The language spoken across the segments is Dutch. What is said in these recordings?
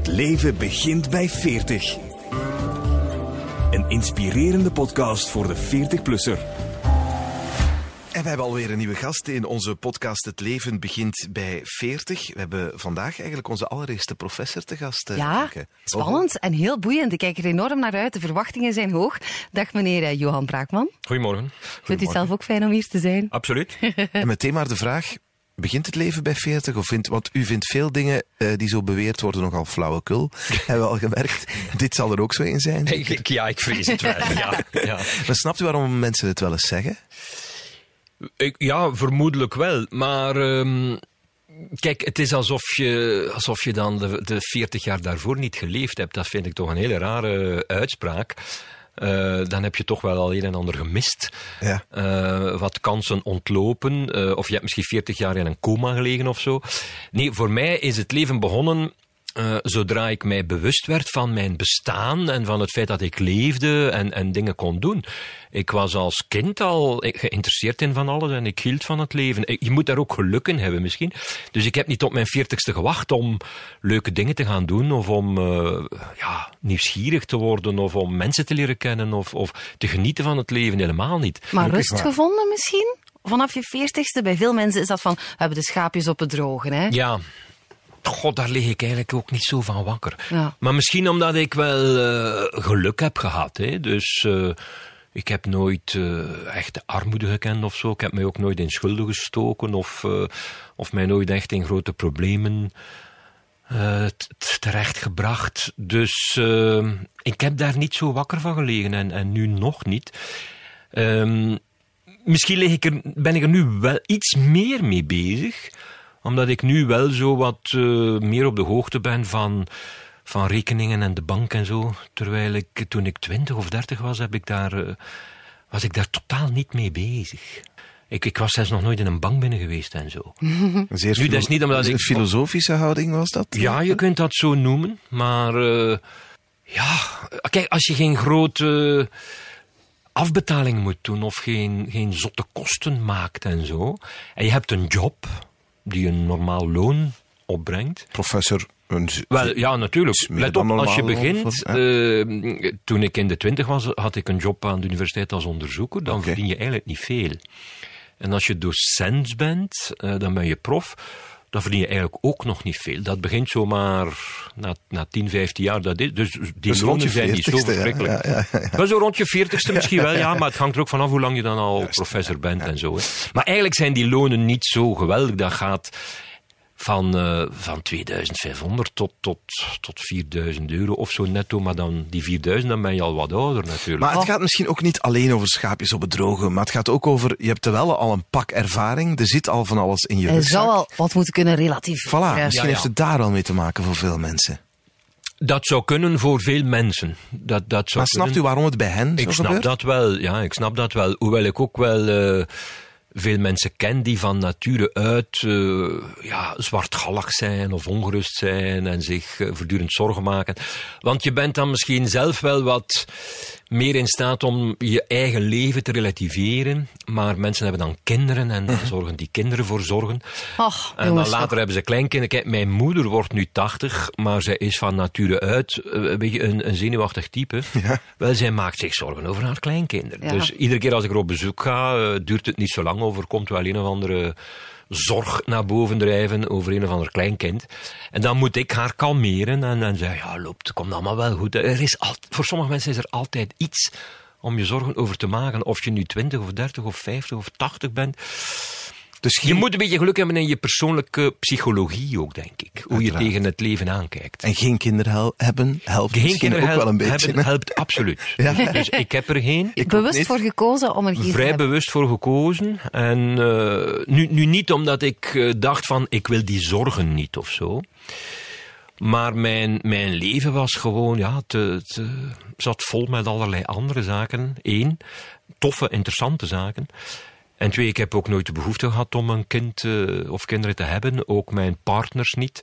Het leven begint bij 40. Een inspirerende podcast voor de 40-plusser. En we hebben alweer een nieuwe gast in onze podcast Het Leven Begint bij 40. We hebben vandaag eigenlijk onze allereerste professor te gast. eh, Ja, spannend en heel boeiend. Ik kijk er enorm naar uit. De verwachtingen zijn hoog. Dag meneer eh, Johan Braakman. Goedemorgen. Vindt u het zelf ook fijn om hier te zijn? Absoluut. En meteen maar de vraag, begint het leven bij 40? Of vindt, want u vindt veel dingen eh, die zo beweerd worden nogal flauwekul. hebben we al gemerkt. Dit zal er ook zo in zijn. Ik- ik- ja, ik vrees het wel. Ja, ja. Maar snapt u waarom mensen het wel eens zeggen? Ik- ja vermoedelijk wel. Maar ehm, kijk, het is alsof je, alsof je dan de, de 40 jaar daarvoor niet geleefd hebt. Dat vind ik toch een hele rare uitspraak. Eh, dan heb je toch wel al een en ander gemist. Ja. Eh, wat kansen ontlopen. eh, of je hebt misschien 40 jaar in een coma gelegen of zo. Nee, voor mij is het leven begonnen. Eh, zodra ik mij bewust werd van mijn bestaan en van het feit dat ik leefde en, en dingen kon doen. Ik was als kind al geïnteresseerd in van alles en ik hield van het leven. Ik- Je moet daar ook geluk in hebben misschien. Dus ik heb niet tot mijn veertigste gewacht om leuke dingen te gaan doen of om eh, ja, nieuwsgierig te worden of om mensen te leren kennen of, of te genieten van het leven. Helemaal niet. Maar rust waar. gevonden misschien? Vanaf je veertigste, bij veel mensen is dat van, we hebben de schaapjes op het drogen. Hè? Ja. God, daar lig ik eigenlijk ook niet zo van wakker. Ja. Maar misschien omdat ik wel eh, geluk heb gehad. Hè? Dus eh, ik heb nooit eh, echte armoede gekend of zo. Ik heb mij ook nooit in schulden gestoken of, of mij nooit echt in grote problemen terechtgebracht. Dus ik heb daar niet zo wakker van gelegen en, en nu nog niet. Ehm, misschien lig ik er, ben ik er nu wel iets meer mee bezig. Omdat ik nu wel zo wat eh, meer op de hoogte ben van, van rekeningen en de bank en zo. Terwijl ik toen ik 20 of 30 was, heb ik daar, eh, was ik daar totaal niet mee bezig. Ik, ik was zelfs nog nooit in een bank binnen geweest en zo. Een zeer Nu, dat is niet omdat een ik- filosofische houding was dat? Ja, je kunt dat zo noemen, maar eh, ja, kijk, als je geen grote afbetaling moet doen of geen, geen zotte kosten maakt en zo, en je hebt een job die een normaal loon opbrengt. Professor, Wel, ja, natuurlijk. Let op, als je begint. eh, toen ik in de twintig was, had ik een job aan de universiteit als onderzoeker. Dan verdien je eigenlijk niet veel. En als je docent bent, eh, dan ben je prof. Dan verdien je eigenlijk ook nog niet veel. Dat begint zomaar na, na 10, 15 jaar. Dat is, dus die Dus lonen zijn niet zo 40ste, verschrikkelijk. Ja, zo rond je veertigste misschien wel, ja. Maar het hangt er ook vanaf hoe lang je dan al professor bent en zo. Hè. Maar eigenlijk zijn die lonen niet zo geweldig. Dat gaat van, eh, van 2500 tot, tot, tot 4000 euro of zo netto. Maar dan die 4000, dan ben je al wat ouder natuurlijk. Maar het gaat misschien ook niet alleen over schaapjes op het droge, maar het gaat ook over, je hebt er wel al een pak ervaring, er zit al van alles in je rugzak. zou al wat moeten kunnen relativeren. Voilà, misschien Ja, ja. heeft het daar al mee te maken voor veel mensen. Dat zou kunnen voor veel mensen. Dat, dat zou Maar snapt u waarom het bij hen zo Ik snap gebeurt? dat wel, ja, ik snap dat wel. Hoewel ik ook wel eh, veel mensen ken die van nature uit eh, ja, zwartgallig zijn of ongerust zijn en zich eh, voortdurend zorgen maken. Want je bent dan misschien zelf wel wat meer in staat om je eigen leven te relativeren. Maar mensen hebben dan kinderen en daar zorgen die kinderen voor zorgen. Och, En dan later hebben ze kleinkinderen. Kijk, mijn moeder wordt nu 80, maar zij is van nature uit eh, een beetje een, een zenuwachtig type. Wel, zij maakt zich zorgen over haar kleinkinderen. Ja. Dus iedere keer als ik er op bezoek ga, eh, duurt het niet zo lang over, komt wel een of andere zorg naar boven drijven over een of ander kleinkind. En dan moet ik haar kalmeren en dan zeggen, ja, loopt, komt allemaal wel goed. Er is al, voor sommige mensen is er altijd iets om je zorgen over te maken. Of je nu 20 of 30 of 50 of 80 bent. Dus Je moet een beetje geluk hebben in je persoonlijke psychologie ook, denk ik. Hoe Uiteraard. je tegen het leven aankijkt. En geen kinderen hel- hebben helpt Geen misschien kinderen ook wel een beetje. hebben helpt absoluut. Ja. Dus ik heb er geen. Ik Bewust niet. voor gekozen om er geen Vrij bewust voor gekozen. En eh, nu, nu niet omdat ik eh, dacht van ik wil die zorgen niet of zo. Maar mijn, mijn leven was gewoon, ja, te, te, zat vol met allerlei andere zaken. Eén, toffe, interessante zaken. En twee, ik heb ook nooit de behoefte gehad om een kind eh, of kinderen te hebben. Ook mijn partners niet.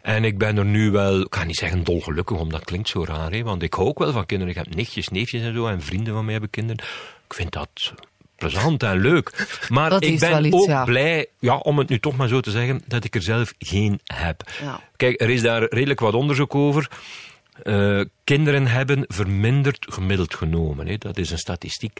En ik ben er nu wel, ik ga niet zeggen dolgelukkig, omdat dat klinkt zo raar, hè, want ik hou ook wel van kinderen. Ik heb nichtjes, neefjes en zo, en vrienden van mij hebben kinderen. Ik vind dat plezant en leuk. Maar Dat ik ben iets, ook ja. blij, ja, om het nu toch maar zo te zeggen, dat ik er zelf geen heb. Ja. Kijk, er is daar redelijk wat onderzoek over. Eh, kinderen hebben verminderd gemiddeld genomen. Hè. Dat is een statistiek.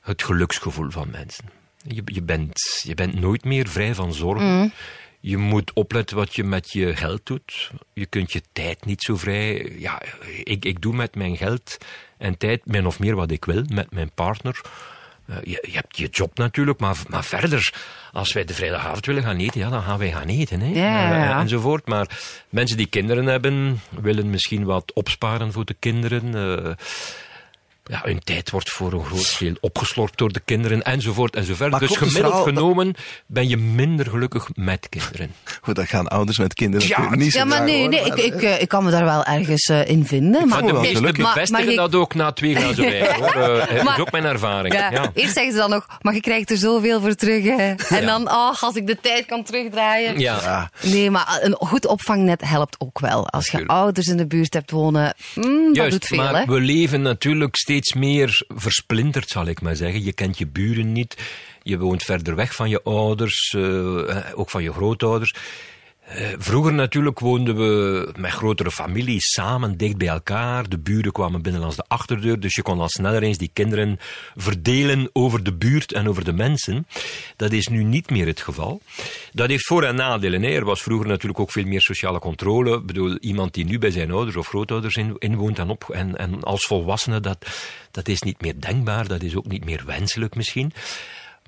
Het geluksgevoel van mensen. Je, je, bent, je bent nooit meer vrij van zorgen. Je moet opletten wat je met je geld doet. Je kunt je tijd niet zo vrij. Ja, ik, ik doe met mijn geld en tijd min of meer wat ik wil met mijn partner. Eh, je, je hebt je job natuurlijk, maar, maar verder, als wij de vrijdagavond willen gaan eten, ja, dan gaan wij gaan eten. Hè? Ja, ja, ja. Eh, enzovoort. Maar mensen die kinderen hebben, willen misschien wat opsparen voor de kinderen. eh, ja, hun tijd wordt voor een groot deel opgeslorpt door de kinderen, enzovoort enzovoort. Maar Dus gemiddeld verhaal dat- genomen ben je minder gelukkig met kinderen. Goed, dat gaan ouders met kinderen Ja, natuurlijk niet zo Ja, maar nee, nee ik, maar, ik, eh, ik kan me daar wel ergens eh, in vinden. Maar, Maar de meesten gelukkig. Bevestigen dat ook na twee glazen wijn. Hoor. Maar- is ook mijn ervaring. Ja, Ja. Eerst zeggen ze dan nog, maar je krijgt er zoveel voor terug. hè. En dan, oh, als ik de tijd kan terugdraaien. Ja. Ja. Nee, maar een goed opvangnet helpt ook wel. Als je ouders in de buurt hebt wonen, mm, dat doet veel. maar hè? we leven natuurlijk steeds meer versplinterd, zal ik maar zeggen. Je kent je buren niet. Je woont verder weg van je ouders, eh, ook van je grootouders. Eh, vroeger natuurlijk woonden we met grotere families samen, dicht bij elkaar. De buren kwamen binnen langs de achterdeur, dus je kon al sneller eens die kinderen verdelen over de buurt en over de mensen. Dat is nu niet meer het geval. Dat heeft voor- en nadelen. Er was vroeger natuurlijk ook veel meer sociale controle. Ik bedoel, iemand die nu bij zijn ouders of grootouders in, inwoont en, op, en, en als volwassene, dat, dat is niet meer denkbaar. Dat is ook niet meer wenselijk misschien.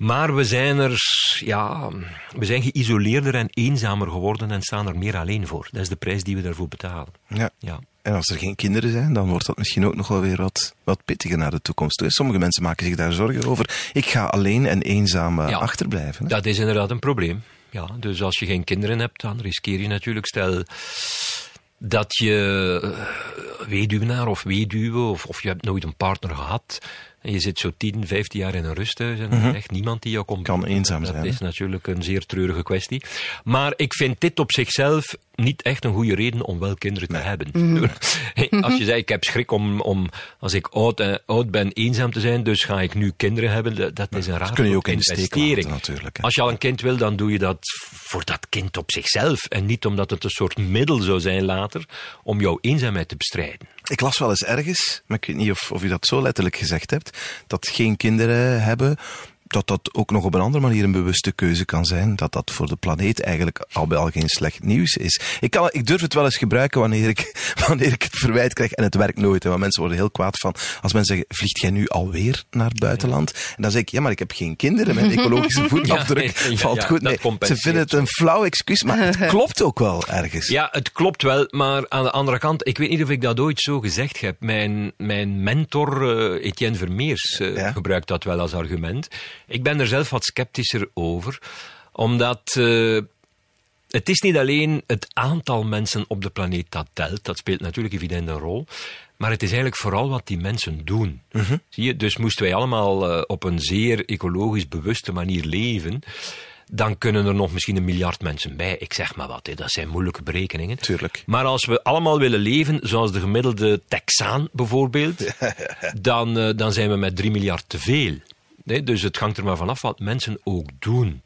Maar we zijn er, ja, we zijn geïsoleerder en eenzamer geworden en staan er meer alleen voor. Dat is de prijs die we daarvoor betalen. Ja. Ja. En als er geen kinderen zijn, dan wordt dat misschien ook nog wel weer wat, wat pittiger naar de toekomst. toe. Sommige mensen maken zich daar zorgen over. Ik ga alleen en eenzaam eh, Ja. achterblijven. hè. Dat is inderdaad een probleem. Ja, dus als je geen kinderen hebt, dan riskeer je natuurlijk, stel dat je eh, weduwnaar of weduwe, of, of je hebt nooit een partner gehad, en je zit zo 10, 15 jaar in een rusthuis en er is echt niemand die jou komt. Kan eenzaam dat zijn, is hè? natuurlijk een zeer treurige kwestie. Maar ik vind dit op zichzelf niet echt een goede reden om wel kinderen te hebben. Als je zegt, ik heb schrik om, om als ik oud, eh, oud ben, eenzaam te zijn, dus ga ik nu kinderen hebben, dat, dat is een raar kun je ook in de steek investering. laten, natuurlijk, hè. Als je al een kind wil, dan doe je dat voor dat kind op zichzelf. En niet omdat het een soort middel zou zijn later om jouw eenzaamheid te bestrijden. Ik las wel eens ergens, maar ik weet niet of, of u dat zo letterlijk gezegd hebt, dat geen kinderen hebben, dat dat ook nog op een andere manier een bewuste keuze kan zijn. Dat dat voor de planeet eigenlijk al bij al geen slecht nieuws is. Ik, kan, ik durf het wel eens gebruiken wanneer ik, wanneer ik het verwijt krijg en het werkt nooit. Hè, want mensen worden heel kwaad van als mensen zeggen, vliegt jij nu alweer naar het buitenland? En dan zeg ik, ja, maar ik heb geen kinderen. Mijn ecologische voetafdruk Ja, ja, valt goed. Nee, ze vinden het een flauw excuus, maar het klopt ook wel ergens. Ja, het klopt wel, maar aan de andere kant, ik weet niet of ik dat ooit zo gezegd heb. Mijn, mijn mentor, eh, Etienne Vermeers, eh, gebruikt dat wel als argument. Ik ben er zelf wat sceptischer over, omdat eh, het is niet alleen het aantal mensen op de planeet dat telt, dat speelt natuurlijk evident een rol. Maar het is eigenlijk vooral wat die mensen doen. Zie je? Dus moesten wij allemaal eh, op een zeer ecologisch bewuste manier leven, dan kunnen er nog misschien een miljard mensen bij. Ik zeg maar wat, hè. dat zijn moeilijke berekeningen. Tuurlijk. Maar als we allemaal willen leven zoals de gemiddelde Texaan bijvoorbeeld, dan, eh, dan zijn we met 3 miljard te veel. Dus het hangt er maar vanaf wat mensen ook doen.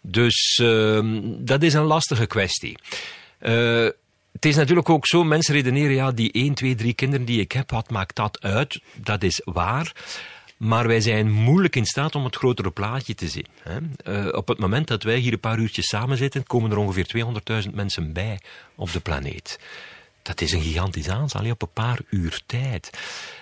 Dus ehm, dat is een lastige kwestie. Eh, het is natuurlijk ook zo, mensen redeneren, ja, die 1, 2, 3 kinderen die ik heb, wat maakt dat uit? Dat is waar. Maar wij zijn moeilijk in staat om het grotere plaatje te zien. Hè. Eh, op het moment dat wij hier een paar uurtjes samen zitten, komen er ongeveer 200.000 mensen bij op de planeet. Dat is een gigantisch aantal, op een paar uur tijd.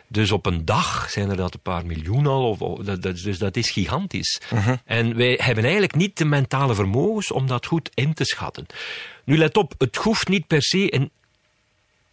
Dus op een dag zijn er dat een paar miljoen al, of, of- dat, dat- dus dat is gigantisch. En wij hebben eigenlijk niet de mentale vermogens om dat goed in te schatten. Nu let op, het hoeft niet per se een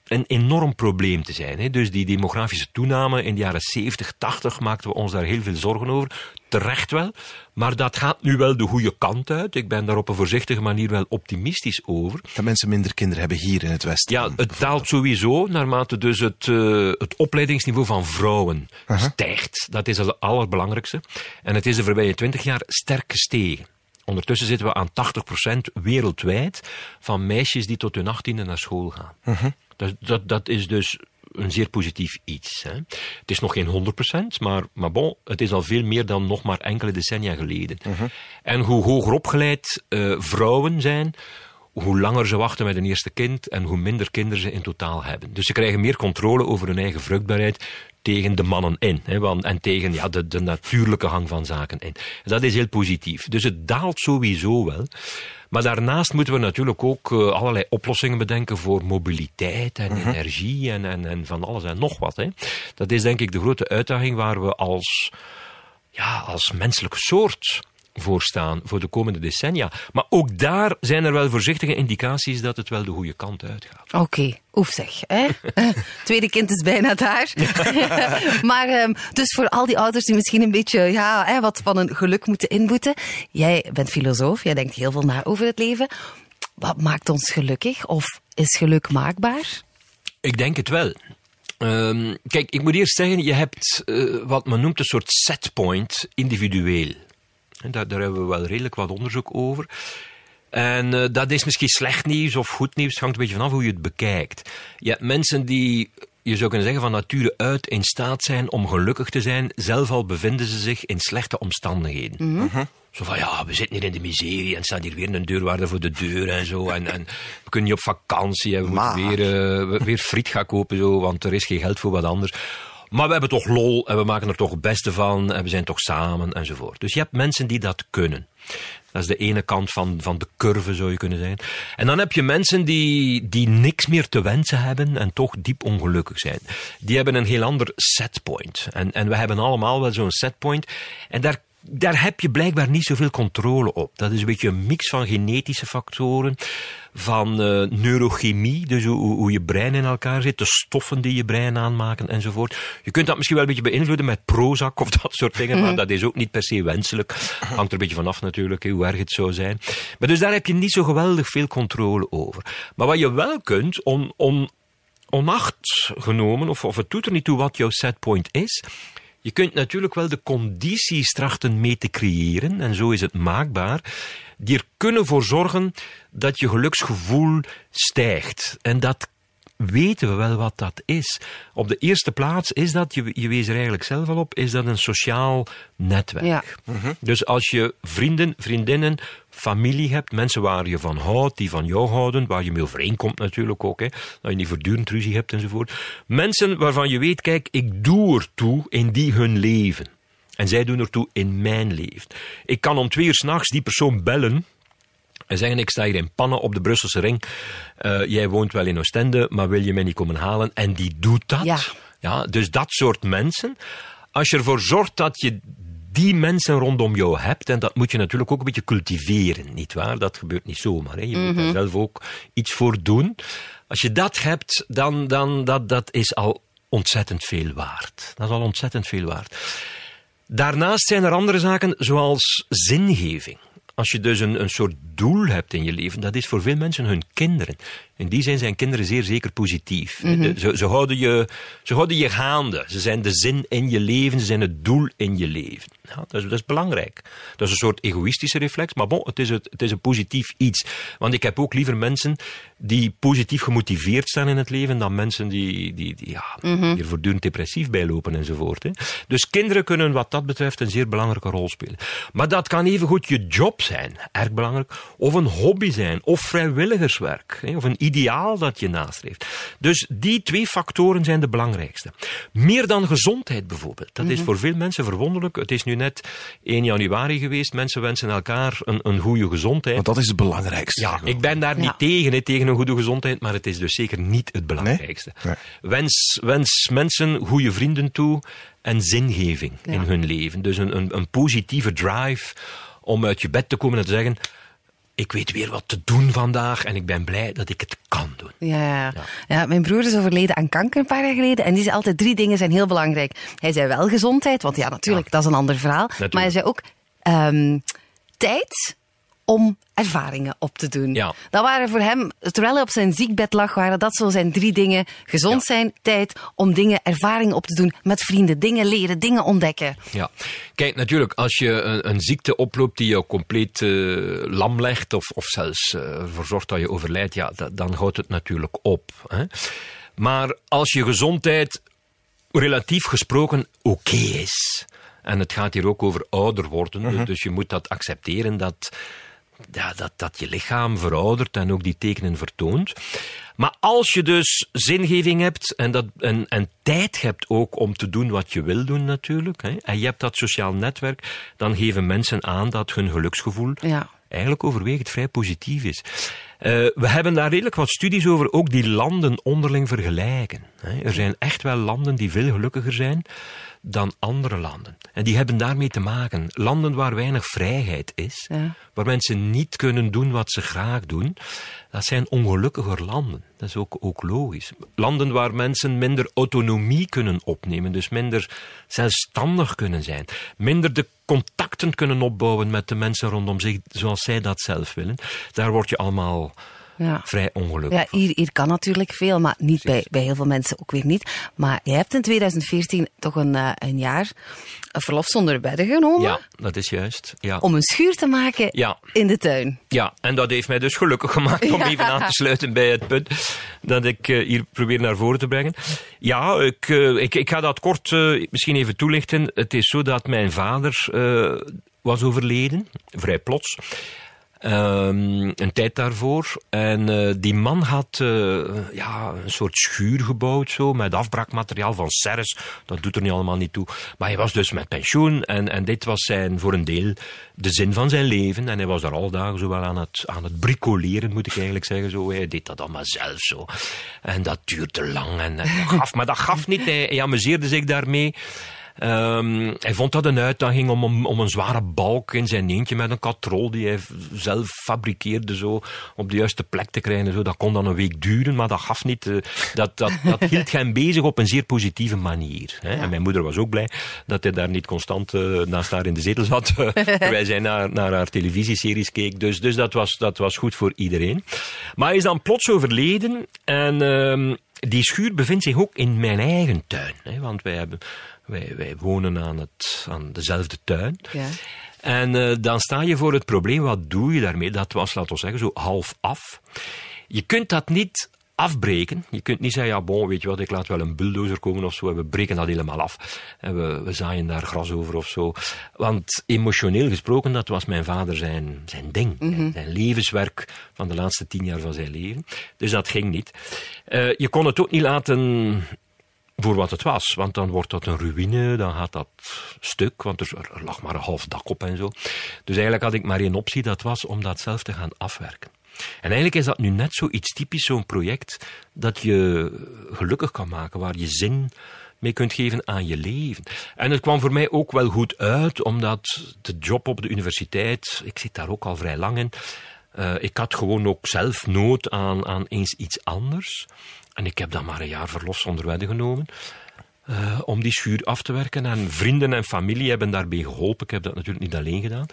een enorm probleem te zijn. Hè. Dus die demografische toename in de jaren 70, 80 maakten we ons daar heel veel zorgen over. Terecht wel. Maar dat gaat nu wel de goede kant uit. Ik ben daar op een voorzichtige manier wel optimistisch over. Dat mensen minder kinderen hebben hier in het Westen. Ja, het daalt sowieso naarmate dus het, eh, het opleidingsniveau van vrouwen stijgt. Dat is het allerbelangrijkste. En het is de voorbije 20 jaar sterk gestegen. Ondertussen zitten we aan 80% wereldwijd van meisjes die tot hun 18e naar school gaan. Dat, dat, dat is dus een zeer positief iets. Hè. Het is nog geen 100%, maar, maar bon, het is al veel meer dan nog maar enkele decennia geleden. En hoe hoger opgeleid uh, vrouwen zijn, hoe langer ze wachten met een eerste kind en hoe minder kinderen ze in totaal hebben. Dus ze krijgen meer controle over hun eigen vruchtbaarheid tegen de mannen in. Hè, want, en tegen ja, de, de natuurlijke gang van zaken in. Dat is heel positief. Dus het daalt sowieso wel. Maar daarnaast moeten we natuurlijk ook uh, allerlei oplossingen bedenken voor mobiliteit en uh-huh. energie en, en, en van alles en nog wat. Hè. Dat is denk ik de grote uitdaging waar we als, ja, als menselijke soort voor staan voor de komende decennia. Maar ook daar zijn er wel voorzichtige indicaties dat het wel de goede kant uitgaat. Oké, okay. oef zeg. Hè? Tweede kind is bijna daar. maar um, dus voor al die ouders die misschien een beetje ja, hè, wat van een geluk moeten inboeten. Jij bent filosoof, jij denkt heel veel na over het leven. Wat maakt ons gelukkig? Of is geluk maakbaar? Ik denk het wel. Um, kijk, ik moet eerst zeggen, je hebt uh, wat men noemt een soort setpoint individueel. En daar, daar hebben we wel redelijk wat onderzoek over. En uh, dat is misschien slecht nieuws of goed nieuws, het hangt een beetje vanaf hoe je het bekijkt. Je hebt mensen die, je zou kunnen zeggen, van nature uit in staat zijn om gelukkig te zijn, zelf al bevinden ze zich in slechte omstandigheden. Mm -hmm. Zo van, ja, we zitten hier in de miserie en staat hier weer een deurwaarder voor de deur en zo. En, en we kunnen niet op vakantie en we moeten weer, uh, weer friet gaan kopen, zo, want er is geen geld voor wat anders. Maar we hebben toch lol en we maken er toch het beste van en we zijn toch samen enzovoort. Dus je hebt mensen die dat kunnen. Dat is de ene kant van, van de curve, zou je kunnen zeggen. En dan heb je mensen die, die niks meer te wensen hebben en toch diep ongelukkig zijn. Die hebben een heel ander setpoint. En, en we hebben allemaal wel zo'n setpoint. En daar daar heb je blijkbaar niet zoveel controle op. Dat is een beetje een mix van genetische factoren, van uh, neurochemie, dus hoe, hoe, je brein in elkaar zit, de stoffen die je brein aanmaken enzovoort. Je kunt dat misschien wel een beetje beïnvloeden met Prozac of dat soort dingen, maar dat is ook niet per se wenselijk. Hangt er een beetje vanaf natuurlijk, hoe erg het zou zijn. Maar dus daar heb je niet zo geweldig veel controle over. Maar wat je wel kunt, on, on, onacht genomen, of, of het doet er niet toe wat jouw setpoint is, je kunt natuurlijk wel de condities trachten mee te creëren, en zo is het maakbaar, die er kunnen voor zorgen dat je geluksgevoel stijgt. En dat weten we wel wat dat is. Op de eerste plaats is dat, je, je wees er eigenlijk zelf al op, is dat een sociaal netwerk. Ja. Mhm. Dus als je vrienden, vriendinnen, familie hebt, mensen waar je van houdt, die van jou houden, waar je mee overeenkomt natuurlijk ook, hè, dat je niet voortdurend ruzie hebt enzovoort. Mensen waarvan je weet, kijk, ik doe ertoe in die hun leven. En zij doen ertoe in mijn leven. Ik kan om twee uur s'nachts die persoon bellen, en zeggen, ik sta hier in pannen op de Brusselse ring. Uh, jij woont wel in Oostende, maar wil je mij niet komen halen? En die doet dat. Ja. ja. dus dat soort mensen. Als je ervoor zorgt dat je die mensen rondom jou hebt, en dat moet je natuurlijk ook een beetje cultiveren, nietwaar? Dat gebeurt niet zomaar. Hè? Je moet er mhm. zelf ook iets voor doen. Als je dat hebt, dan, dan dat, dat is al ontzettend veel waard. Dat is al ontzettend veel waard. Daarnaast zijn er andere zaken, zoals zingeving. Als je dus een, een soort doel hebt in je leven, dat is voor veel mensen hun kinderen. In die zin zijn kinderen zeer zeker positief. Mhm. ze, ze, houden je, ze houden je gaande. Ze zijn de zin in je leven, ze zijn het doel in je leven. Ja, dat, is, dat is belangrijk. Dat is een soort egoïstische reflex, maar bon, het is, het, het is een positief iets. Want ik heb ook liever mensen die positief gemotiveerd staan in het leven dan mensen die, die, die, ja, mm die er voortdurend depressief bij lopen enzovoort. Hè. Dus kinderen kunnen wat dat betreft een zeer belangrijke rol spelen. Maar dat kan even goed je job zijn, erg belangrijk, of een hobby zijn, of vrijwilligerswerk, hè, of een ideaal dat je nastreeft. Dus die twee factoren zijn de belangrijkste. Meer dan gezondheid bijvoorbeeld. Dat is mhm. voor veel mensen verwonderlijk. Het is nu net 1 januari geweest. Mensen wensen elkaar een, een goede gezondheid. Want dat is het belangrijkste. Ja, ik ben daar niet tegen, hè, tegen een goede gezondheid, maar het is dus zeker niet het belangrijkste. Wens, wens mensen goede vrienden toe en zingeving in hun leven. Dus een, een, een positieve drive om uit je bed te komen en te zeggen ik weet weer wat te doen vandaag en ik ben blij dat ik het kan doen. Ja, ja. ja mijn broer is overleden aan kanker een paar jaar geleden en die zei altijd drie dingen zijn heel belangrijk. Hij zei wel gezondheid, want ja, natuurlijk, dat is een ander verhaal. Maar hij zei ook um, tijd, om ervaringen op te doen. Ja. Dat waren voor hem, terwijl hij op zijn ziekbed lag, waren dat zo zijn drie dingen. Gezond zijn, tijd om dingen, ervaringen op te doen met vrienden. Dingen leren, dingen ontdekken. Ja, kijk, natuurlijk, als je een, een ziekte oploopt die je compleet eh, lam legt, of, of zelfs eh, ervoor zorgt dat je overlijdt, ja, da- dan houdt het natuurlijk op. Hè? Maar als je gezondheid relatief gesproken oké is, en het gaat hier ook over ouder worden, dus je moet dat accepteren dat, ja, dat, dat je lichaam veroudert en ook die tekenen vertoont. Maar als je dus zingeving hebt en, dat, en, en tijd hebt ook om te doen wat je wil doen natuurlijk, hè, en je hebt dat sociaal netwerk, dan geven mensen aan dat hun geluksgevoel Ja. eigenlijk overwegend vrij positief is. Eh, we hebben daar redelijk wat studies over, ook die landen onderling vergelijken. hè. Er zijn echt wel landen die veel gelukkiger zijn dan andere landen. En die hebben daarmee te maken. Landen waar weinig vrijheid is, Ja. waar mensen niet kunnen doen wat ze graag doen, dat zijn ongelukkiger landen. Dat is ook, ook logisch. Landen waar mensen minder autonomie kunnen opnemen, dus minder zelfstandig kunnen zijn, minder de contacten kunnen opbouwen met de mensen rondom zich zoals zij dat zelf willen, daar word je allemaal Ja. vrij ongelukkig. Ja, hier, hier kan natuurlijk veel, maar niet bij, bij heel veel mensen ook weer niet. Maar jij hebt in 2014 toch een, eh, een jaar een verlof zonder bedden genomen Ja, dat is juist. Ja. om een schuur te maken Ja. in de tuin. Ja, en dat heeft mij dus gelukkig gemaakt om Ja. even aan te sluiten bij het punt dat ik eh, hier probeer naar voren te brengen. Ja, ik, eh, ik, ik ga dat kort misschien even toelichten. Het is zo dat mijn vader was overleden, vrij plots. Ehm, een tijd daarvoor. En eh, die man had eh, ja, een soort schuur gebouwd, zo, met afbraakmateriaal van serres. Dat doet er niet allemaal niet toe. Maar hij was dus met pensioen en, en dit was zijn, voor een deel de zin van zijn leven. En hij was daar al dagen zo wel aan het, aan het bricoleren, moet ik eigenlijk zeggen. Zo. Hij deed dat allemaal zelf zo. En dat duurde lang. En, en dat gaf, maar dat gaf niet. Hij, hij amuseerde zich daarmee. Ehm, hij vond dat een uitdaging om, om, om een zware balk in zijn eentje met een katrol die hij zelf fabriceerde zo, op de juiste plek te krijgen. en Zo. Dat kon dan een week duren, maar dat gaf niet. eh, dat, dat, dat hield hem bezig op een zeer positieve manier. Hè. En mijn moeder was ook blij dat hij daar niet constant eh, naast haar in de zetel zat, eh, terwijl zij naar, naar haar televisieseries keek. Dus, dus dat, was, dat was goed voor iedereen. Maar hij is dan plots overleden en... ehm, die schuur bevindt zich ook in mijn eigen tuin. Hè, want wij, hebben, wij, wij wonen aan, het, aan dezelfde tuin. Ja. En eh, dan sta je voor het probleem, wat doe je daarmee? Dat was, laten we zeggen, zo half af. Je kunt dat niet afbreken. Je kunt niet zeggen, ja bon, weet je wat, ik laat wel een bulldozer komen of zo en we breken dat helemaal af. En we, we zaaien daar gras over of zo. Want emotioneel gesproken, dat was mijn vader zijn, zijn ding. Zijn levenswerk van de laatste tien jaar van zijn leven. Dus dat ging niet. Eh, je kon het ook niet laten voor wat het was. Want dan wordt dat een ruïne, dan gaat dat stuk, want er, lag maar een half dak op en zo. Dus eigenlijk had ik maar één optie, dat was om dat zelf te gaan afwerken. En eigenlijk is dat nu net zoiets typisch, zo'n project dat je gelukkig kan maken, waar je zin mee kunt geven aan je leven. En het kwam voor mij ook wel goed uit, omdat de job op de universiteit, ik zit daar ook al vrij lang in, eh, ik had gewoon ook zelf nood aan, aan eens iets anders. En ik heb dan maar een jaar verlof zonder wedden genomen. eh, om die schuur af te werken. En vrienden en familie hebben daarbij geholpen. Ik heb dat natuurlijk niet alleen gedaan.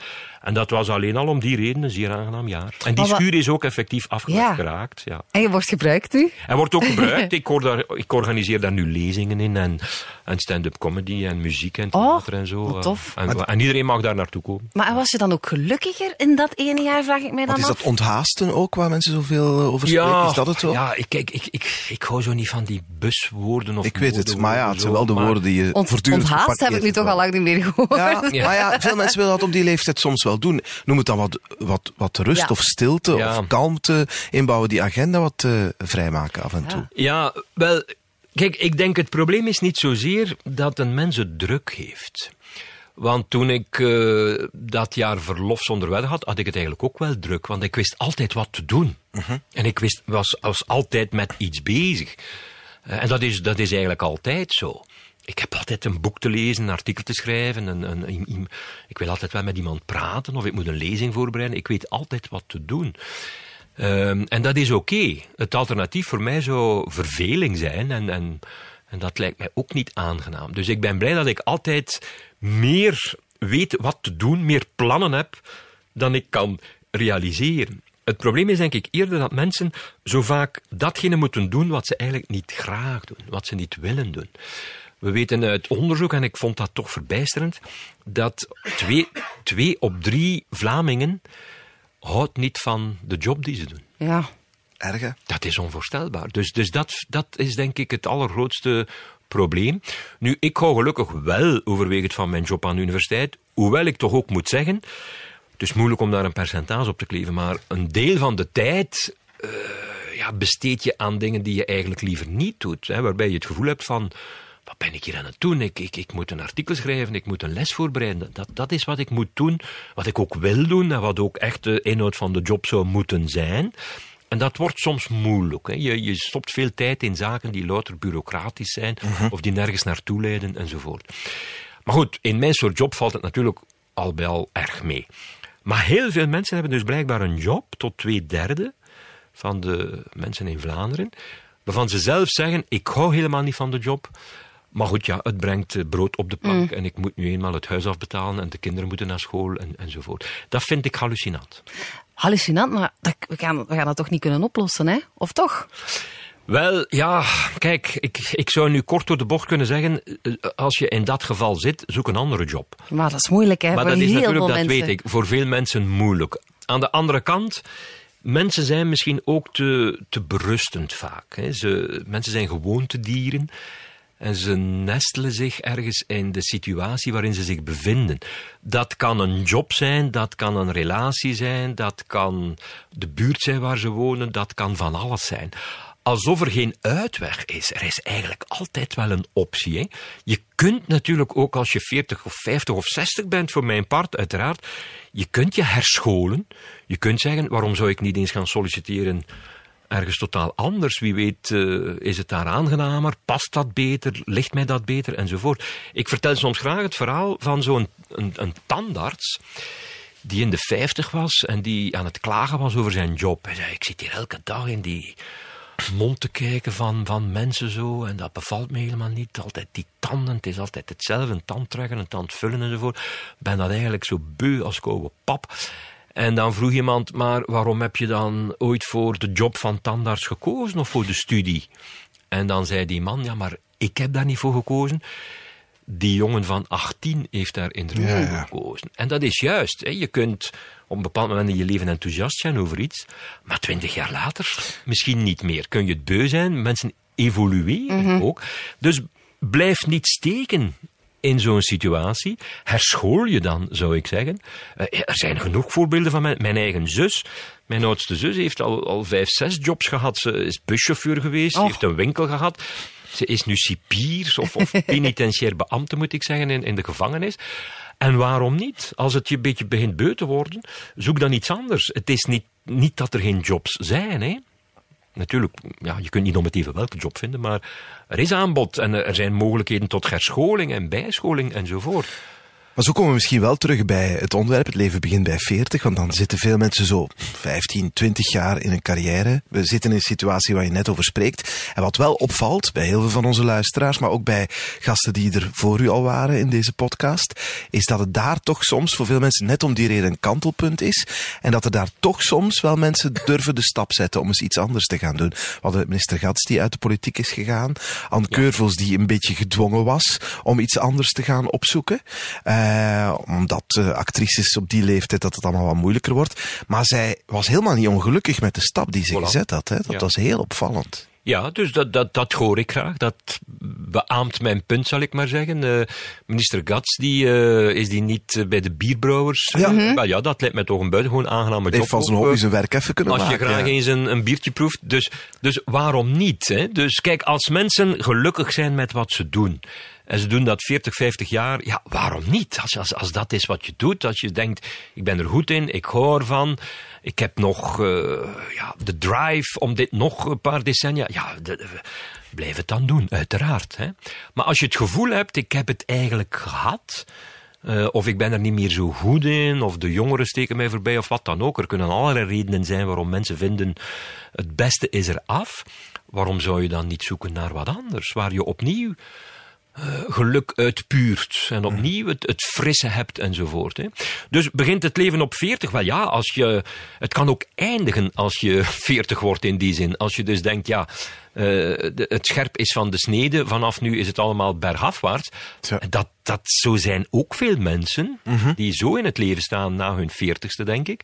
En dat was alleen al om die reden een zeer aangenaam jaar. En die schuur is ook effectief afgewerkt Ja. geraakt. Ja. En je wordt gebruikt nu? En wordt ook gebruikt. ik, hoor daar, ik organiseer daar nu lezingen in. En, en stand-up comedy en muziek en Oh, theater en zo. wat tof. En, en iedereen mag daar naartoe komen. Maar was je dan ook gelukkiger in dat ene jaar, vraag ik mij dan Wat is af? dat onthaasten ook, waar mensen zoveel eh, over spreken? is dat het wel? Ja, ik, kijk, ik, ik, ik hou zo niet van die buswoorden of ik weet het, maar ja, het zijn wel de zo, woorden die je Ont- voortdurend onthaast heb ik nu toch al lang niet meer gehoord. Ja, Ja. maar ja, veel mensen willen dat op die leeftijd soms wel doen. Noem het dan wat, wat, wat rust Ja. of stilte Ja. of kalmte inbouwen, die agenda wat eh, vrijmaken af en toe. Ja, wel, kijk, ik denk het probleem is niet zozeer dat een mens het druk heeft. Want toen ik eh, dat jaar verlof zonder wedden had, had ik het eigenlijk ook wel druk. Want ik wist altijd wat te doen. En ik wist, was, was altijd met iets bezig. Eh, en dat is, dat is eigenlijk altijd zo. Ik heb altijd een boek te lezen, een artikel te schrijven. Een, ik wil altijd wel met iemand praten of ik moet een lezing voorbereiden. Ik weet altijd wat te doen. Ehm, en dat is oké. Het alternatief voor mij zou verveling zijn. En, en, en dat lijkt mij ook niet aangenaam. Dus ik ben blij dat ik altijd meer weet wat te doen, meer plannen heb dan ik kan realiseren. Het probleem is denk ik eerder dat mensen zo vaak datgene moeten doen wat ze eigenlijk niet graag doen, wat ze niet willen doen. We weten uit onderzoek, en ik vond dat toch verbijsterend, dat twee, twee op drie Vlamingen houdt niet van de job die ze doen. Ja. Erg, hè? Dat is onvoorstelbaar. Dus, dus dat, dat is denk ik het allergrootste probleem. Nu, ik hou gelukkig wel overwegend van mijn job aan de universiteit, hoewel ik toch ook moet zeggen, het is moeilijk om daar een percentage op te kleven, maar een deel van de tijd uh, ja, besteed je aan dingen die je eigenlijk liever niet doet. Hè, waarbij je het gevoel hebt van, wat ben ik hier aan het doen? Ik, ik, ik moet een artikel schrijven, ik moet een les voorbereiden. Dat, dat is wat ik moet doen, wat ik ook wil doen en wat ook echt de inhoud van de job zou moeten zijn. En dat wordt soms moeilijk. Hè. Je, je stopt veel tijd in zaken die louter bureaucratisch zijn of die nergens naartoe leiden enzovoort. Maar goed, in mijn soort job valt het natuurlijk al bij al erg mee. Maar heel veel mensen hebben dus blijkbaar een job, tot twee derde van de mensen in Vlaanderen, waarvan ze zelf zeggen: Ik hou helemaal niet van de job. Maar goed, ja, het brengt brood op de plank en ik moet nu eenmaal het huis afbetalen en de kinderen moeten naar school en, enzovoort. Dat vind ik hallucinant. Hallucinant, maar dat, we, gaan, we gaan dat toch niet kunnen oplossen, hè? Of toch? Wel, ja, kijk, ik, ik zou nu kort door de bocht kunnen zeggen, als je in dat geval zit, zoek een andere job. Maar dat is moeilijk, hè? Maar voor dat is heel natuurlijk, dat weet ik, voor veel mensen moeilijk. Aan de andere kant, mensen zijn misschien ook te, te berustend vaak. Hè. Ze, mensen zijn gewoontedieren. En ze nestelen zich ergens in de situatie waarin ze zich bevinden. Dat kan een job zijn, dat kan een relatie zijn, dat kan de buurt zijn waar ze wonen, dat kan van alles zijn. Alsof er geen uitweg is. Er is eigenlijk altijd wel een optie. Hè? Je kunt natuurlijk ook als je 40 of 50 of 60 bent, voor mijn part uiteraard, je kunt je herscholen. Je kunt zeggen, waarom zou ik niet eens gaan solliciteren ergens totaal anders. Wie weet uh, is het daar aangenamer, past dat beter, ligt mij dat beter enzovoort. Ik vertel soms graag het verhaal van zo'n een, een tandarts die in de 50 was en die aan het klagen was over zijn job. Hij zei, ik zit hier elke dag in die mond te kijken van, van mensen zo en dat bevalt me helemaal niet. Altijd die tanden, het is altijd hetzelfde, een tand trekken, een tand vullen enzovoort. Ik ben dat eigenlijk zo beu als koude pap. En dan vroeg iemand, maar waarom heb je dan ooit voor de job van tandarts gekozen of voor de studie? En dan zei die man, ja, maar ik heb daar niet voor gekozen. Die jongen van 18 heeft daar inderdaad Ja, voor gekozen. En dat is juist. Hè. Je kunt op een bepaald moment in je leven enthousiast zijn over iets, maar twintig jaar later misschien niet meer. Kun je het beu zijn, mensen evolueren ook. Dus blijf niet steken in zo'n situatie. Herschool je dan, zou ik zeggen. Eh, er zijn genoeg voorbeelden van mijn, mijn eigen zus. Mijn oudste zus heeft al, al vijf, zes jobs gehad. Ze is buschauffeur geweest, ze heeft een winkel gehad. Ze is nu cipier of, of penitentiair beambte, moet ik zeggen, in, in de gevangenis. En waarom niet? Als het je een beetje begint beu te worden, zoek dan iets anders. Het is niet, niet dat er geen jobs zijn, hè. Natuurlijk, ja, je kunt niet om het even welke job vinden, maar er is aanbod en er zijn mogelijkheden tot herscholing en bijscholing enzovoort. Maar zo komen we misschien wel terug bij het onderwerp. Het leven begint bij 40, want dan zitten veel mensen zo 15, 20 jaar in een carrière. We zitten in een situatie waar je net over spreekt. En wat wel opvalt bij heel veel van onze luisteraars, maar ook bij gasten die er voor u al waren in deze podcast, is dat het daar toch soms voor veel mensen net om die reden een kantelpunt is. En dat er daar toch soms wel mensen durven de stap zetten om eens iets anders te gaan doen. We hadden minister Gats die uit de politiek is gegaan. Anne Keurvels die een beetje gedwongen was om iets anders te gaan opzoeken. Eh, omdat eh, actrices op die leeftijd dat het allemaal wat moeilijker wordt. Maar zij was helemaal niet ongelukkig met de stap die ze Voilà. gezet had. Hè. Dat Ja. was heel opvallend. Ja, dus dat, dat, dat hoor ik graag. Dat beaamt mijn punt, zal ik maar zeggen. Eh, minister Gats, die, eh, is die niet bij de bierbrouwers? Ja. Wel ja, dat lijkt mij toch een buitengewoon aangename job. Heeft van zijn hobby zijn werk even kunnen Als je maken. graag ja. eens een, een biertje proeft. Dus, dus waarom niet? Hè? Dus kijk, als mensen gelukkig zijn met wat ze doen. En ze doen dat 40, 50 jaar. Ja, waarom niet? Als, als, als dat is wat je doet. Als je denkt, ik ben er goed in. Ik hou ervan. Ik heb nog eh, ja, de drive om dit nog een paar decennia. Ja, blijf het dan doen, uiteraard. Hè? Maar als je het gevoel hebt, ik heb het eigenlijk gehad. Eh, of ik ben er niet meer zo goed in, of de jongeren steken mij voorbij, of wat dan ook. Er kunnen allerlei redenen zijn waarom mensen vinden het beste is er af. Waarom zou je dan niet zoeken naar wat anders, waar je opnieuw geluk uitpuurt. En opnieuw het, het frisse hebt enzovoort. Hè. Dus begint het leven op 40? Wel ja, als je, het kan ook eindigen als je 40 wordt in die zin. Als je dus denkt, ja, eh, de- het scherp is van de snede, vanaf nu is het allemaal bergafwaarts. Tja. Dat, dat, zo zijn ook veel mensen die zo in het leven staan na hun 40ste, denk ik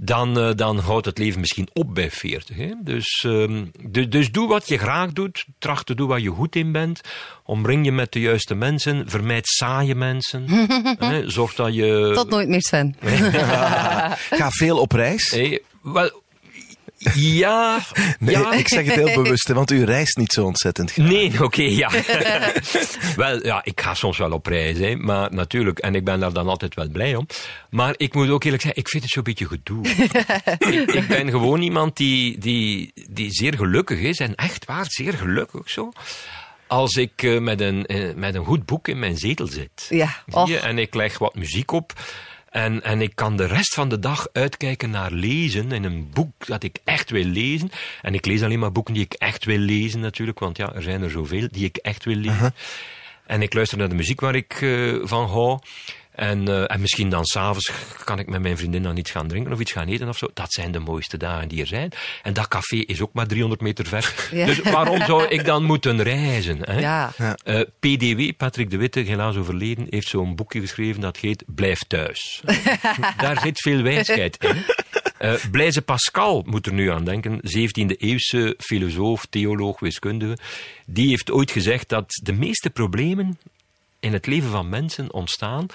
dan, eh, dan houdt het leven misschien op bij 40. Hè? Dus, ehm, du- dus doe wat je graag doet. Tracht te doen waar je goed in bent. Omring je met de juiste mensen. Vermijd saaie mensen. hè? Zorg dat je. Tot nooit meer, Sven. Ga veel op reis. Hé, wel, ja. Nee, ja. ik zeg het heel bewust, want u reist niet zo ontzettend graag. Nee, oké, ja. wel, ja, ik ga soms wel op reis, hè, maar natuurlijk, en ik ben daar dan altijd wel blij om. Maar ik moet ook eerlijk zeggen, ik vind het zo'n beetje gedoe. ik, ik ben gewoon iemand die, die, die zeer gelukkig is, en echt waar, zeer gelukkig zo. Als ik eh, met, een, eh, met een goed boek in mijn zetel zit. Ja, Zie je? och. En ik leg wat muziek op. En, en ik kan de rest van de dag uitkijken naar lezen in een boek dat ik echt wil lezen. En ik lees alleen maar boeken die ik echt wil lezen natuurlijk, want ja, er zijn er zoveel die ik echt wil lezen. En ik luister naar de muziek waar ik eh, van hou. En, eh, en misschien dan s'avonds kan ik met mijn vriendin dan iets gaan drinken of iets gaan eten of zo. Dat zijn de mooiste dagen die er zijn. En dat café is ook maar 300 meter ver. Ja. Dus waarom zou ik dan moeten reizen? Hè? Ja. Eh, PDW, Patrick de Witte, helaas overleden, heeft zo'n boekje geschreven dat heet Blijf thuis. Daar zit veel wijsheid in. Eh Blaise Pascal moet er nu aan denken, 17e eeuwse filosoof, theoloog, wiskundige. Die heeft ooit gezegd dat de meeste problemen in het leven van mensen ontstaan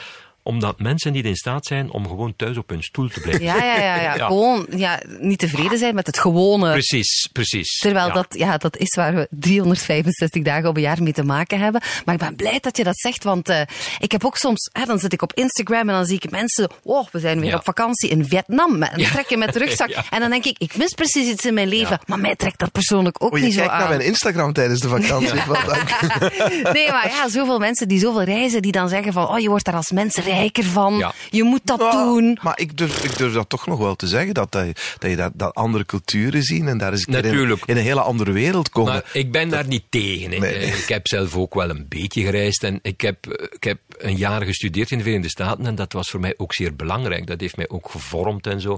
omdat mensen niet in staat zijn om gewoon thuis op hun stoel te blijven. Ja, ja, ja, ja. Ja. Gewoon ja, niet tevreden zijn met het gewone. Precies, precies. Terwijl Ja. dat, ja, dat is waar we 365 dagen op een jaar mee te maken hebben. Maar ik ben blij dat je dat zegt, want eh, ik heb ook soms, hè, dan zit ik op Instagram en dan zie ik mensen, oh, we zijn weer Ja. op vakantie in Vietnam met een Ja. trekken met de rugzak. Ja. En dan denk ik, ik mis precies iets in mijn leven, maar mij trekt dat persoonlijk ook Oh, niet zo kijkt naar aan. mijn Instagram tijdens de vakantie. Nee, maar ja, zoveel mensen die zoveel reizen, die dan zeggen van, oh, je wordt daar als mens van. Ja. Je moet dat Ja, doen. Maar ik durf, ik durf dat toch nog wel te zeggen, dat, dat, je- dat je dat, dat andere culturen zien en daar eens keer in, Natuurlijk. in een hele andere wereld komen. Maar ik ben daar niet tegen. hè. Nee, nee. Ik heb zelf ook wel een beetje gereisd en ik heb, ik heb een jaar gestudeerd in de Verenigde Staten en dat was voor mij ook zeer belangrijk. Dat heeft mij ook gevormd en zo.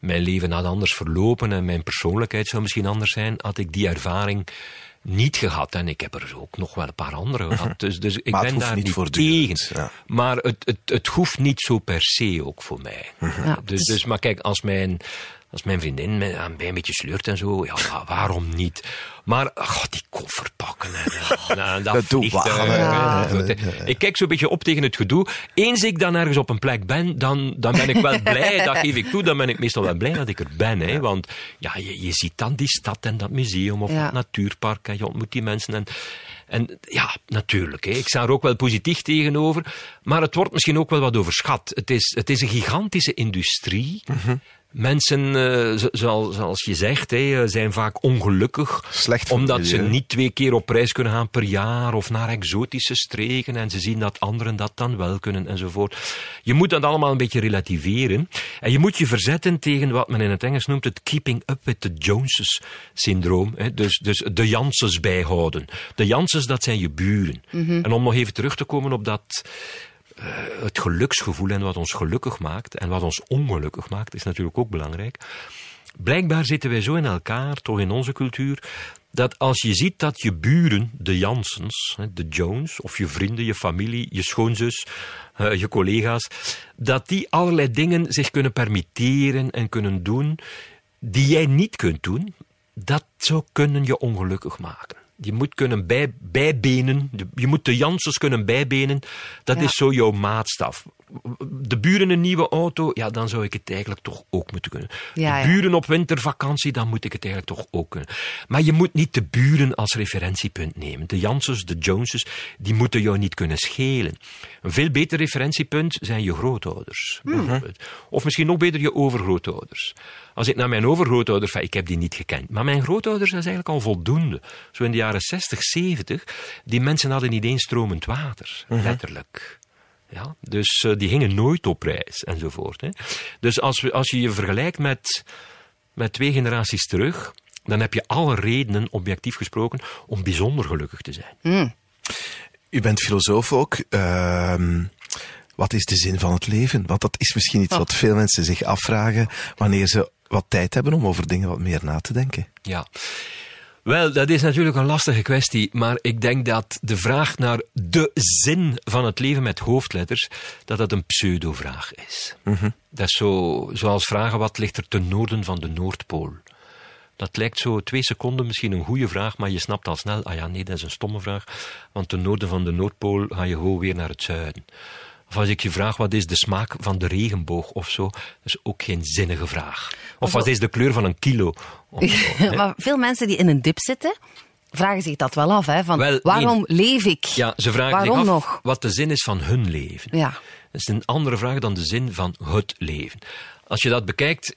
Mijn leven had anders verlopen en mijn persoonlijkheid zou misschien anders zijn, had ik die ervaring niet gehad. En ik heb er ook nog wel een paar andere gehad. Dus, dus ik Mhm. Maar ben daar niet voortdurend, tegen. ja. Maar het, het, het hoeft niet zo per se ook voor mij. Ja, dus- dus, maar kijk, als mijn, als mijn vriendin mij aan mij een beetje sleurt en zo, ja, wa- waarom niet? Maar, ach, die koffer pakken en, en, en dat Dat vliegtuig, ja. zo. Ik kijk zo'n beetje op tegen het gedoe. Eens ik dan ergens op een plek ben, dan, dan ben ik wel blij, dat geef ik toe, dan ben ik meestal wel blij dat ik er ben. Hè, want ja, je, je ziet dan die stad en dat museum of Ja. dat natuurpark en je ontmoet die mensen en... En ja, natuurlijk. Hè. Ik sta er ook wel positief tegenover. Maar het wordt misschien ook wel wat overschat. Het is, het is een gigantische industrie. Eh, zo- zoals, zoals je zegt, hè, zijn vaak ongelukkig. Slecht omdat ze niet twee keer op reis kunnen gaan per jaar. Of naar exotische streken. En ze zien dat anderen dat dan wel kunnen enzovoort. Je moet dat allemaal een beetje relativeren. En je moet je verzetten tegen wat men in het Engels noemt het keeping up with the Joneses syndroom. Dus, dus de Janssens bijhouden. De Janssens, dat zijn je buren. En om nog even terug te komen op dat eh, het geluksgevoel en wat ons gelukkig maakt en wat ons ongelukkig maakt, is natuurlijk ook belangrijk. Blijkbaar zitten wij zo in elkaar, toch in onze cultuur, dat als je ziet dat je buren, de Jansens, de Jones, of je vrienden, je familie, je schoonzus, eh, je collega's, dat die allerlei dingen zich kunnen permitteren en kunnen doen die jij niet kunt doen, dat zou kunnen je ongelukkig maken. Je moet kunnen bij, bijbenen, je moet de Janssens kunnen bijbenen, dat Ja. is zo jouw maatstaf. De buren een nieuwe auto, ja, dan zou ik het eigenlijk toch ook moeten kunnen. Ja, de buren op wintervakantie, dan moet ik het eigenlijk toch ook kunnen. Maar je moet niet de buren als referentiepunt nemen. De Janssens, de Joneses, die moeten jou niet kunnen schelen. Een veel beter referentiepunt zijn je grootouders. Hmm. Of misschien nog beter je overgrootouders. Als ik naar mijn overgrootouders, ik heb die niet gekend, maar mijn grootouders, dat is eigenlijk al voldoende. Zo in de jaren 60, 70, die mensen hadden niet eens stromend water, letterlijk. Ja, dus eh, die gingen nooit op reis enzovoort. Hè. Dus als, we, als je je vergelijkt met, met twee generaties terug, dan heb je alle redenen, objectief gesproken, om bijzonder gelukkig te zijn. U bent filosoof ook. Ehm, wat is de zin van het leven? Want dat is misschien iets Oh. wat veel mensen zich afvragen wanneer ze wat tijd hebben om over dingen wat meer na te denken. Ja. Wel, dat is natuurlijk een lastige kwestie, maar ik denk dat de vraag naar de zin van het leven met hoofdletters, dat dat een pseudo-vraag is. Dat is zo, zoals vragen wat ligt er ten noorden van de Noordpool. Dat lijkt zo twee seconden misschien een goede vraag, maar je snapt al snel, ah ja, nee, dat is een stomme vraag, want ten noorden van de Noordpool ga je gewoon weer naar het zuiden. Of als ik je vraag wat is de smaak van de regenboog of zo, dat is ook geen zinnige vraag. Of wat is de kleur van een kilo? Zo, maar veel mensen die in een dip zitten, vragen zich dat wel af. Hè, van, Wel, nee. waarom leef ik? Ja, ze vragen waarom zich af nog? wat de zin is van hun leven. Ja. Dat is een andere vraag dan de zin van het leven. Als je dat bekijkt, eh,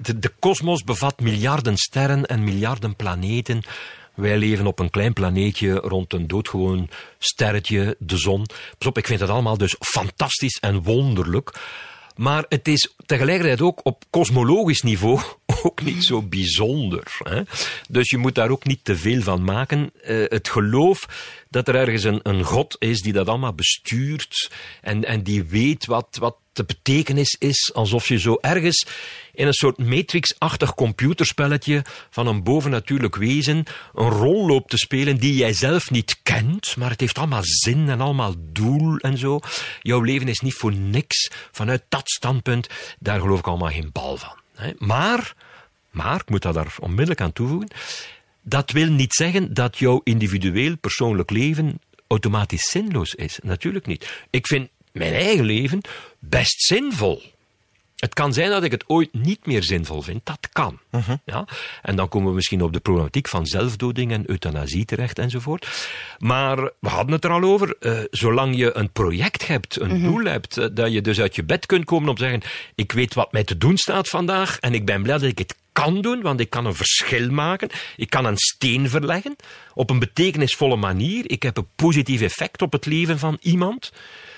de kosmos bevat miljarden sterren en miljarden planeten. Wij leven op een klein planeetje rond een doodgewoon sterretje, de zon. Pas op, ik vind het allemaal dus fantastisch en wonderlijk. Maar het is tegelijkertijd ook op kosmologisch niveau ook niet zo bijzonder. Hè? Dus je moet daar ook niet te veel van maken. Eh, het geloof dat er ergens een, een God is die dat allemaal bestuurt en, en die weet wat, wat de betekenis is, alsof je zo ergens in een soort matrix-achtig computerspelletje van een bovennatuurlijk wezen een rol loopt te spelen die jij zelf niet kent, maar het heeft allemaal zin en allemaal doel en zo. Jouw leven is niet voor niks. Vanuit dat standpunt, daar geloof ik allemaal geen bal van. Maar, maar, ik moet dat daar onmiddellijk aan toevoegen, dat wil niet zeggen dat jouw individueel persoonlijk leven automatisch zinloos is. Natuurlijk niet. Ik vind mijn eigen leven best zinvol. Het kan zijn dat ik het ooit niet meer zinvol vind. Dat kan. Ja? En dan komen we misschien op de problematiek van zelfdoding en euthanasie terecht enzovoort. Maar we hadden het er al over. eh, zolang je een project hebt, een doel hebt, eh, dat je dus uit je bed kunt komen om te zeggen: Ik weet wat mij te doen staat vandaag en ik ben blij dat ik het kan doen, want ik kan een verschil maken. Ik kan een steen verleggen op een betekenisvolle manier. Ik heb een positief effect op het leven van iemand.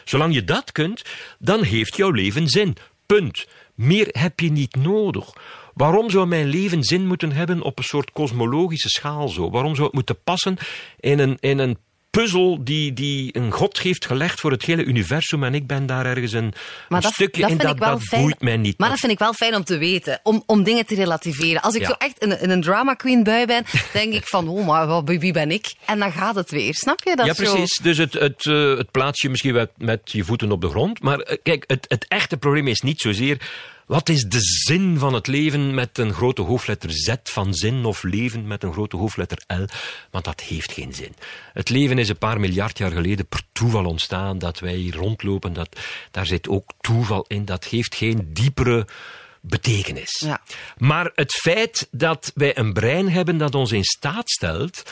Zolang je dat kunt, dan heeft jouw leven zin. Punt. Meer heb je niet nodig. Waarom zou mijn leven zin moeten hebben op een soort kosmologische schaal zo? Waarom zou het moeten passen in een, in een puzzel die, die een god heeft gelegd voor het hele universum en ik ben daar ergens een, Maar een dat, stukje dat in dat, dat fijn. boeit mij niet. Maar dat vind ik wel fijn om te weten, om, om dingen te relativeren. Als ik Ja. zo echt in, een- in een drama queen bui ben, denk ik van, oh, maar wat- wie ben ik? En dan gaat het weer, snap je? Dat ja, zo- precies. Dus het, het, eh, het plaats je misschien met, met je voeten op de grond. Maar eh, kijk, het, het echte probleem is niet zozeer. Wat is de zin van het leven met een grote hoofdletter Z van zin of leven met een grote hoofdletter L? Want dat heeft geen zin. Het leven is een paar miljard jaar geleden per toeval ontstaan dat wij hier rondlopen. Dat, daar zit ook toeval in. Dat geeft geen diepere betekenis. Ja. Maar het feit dat wij een brein hebben dat ons in staat stelt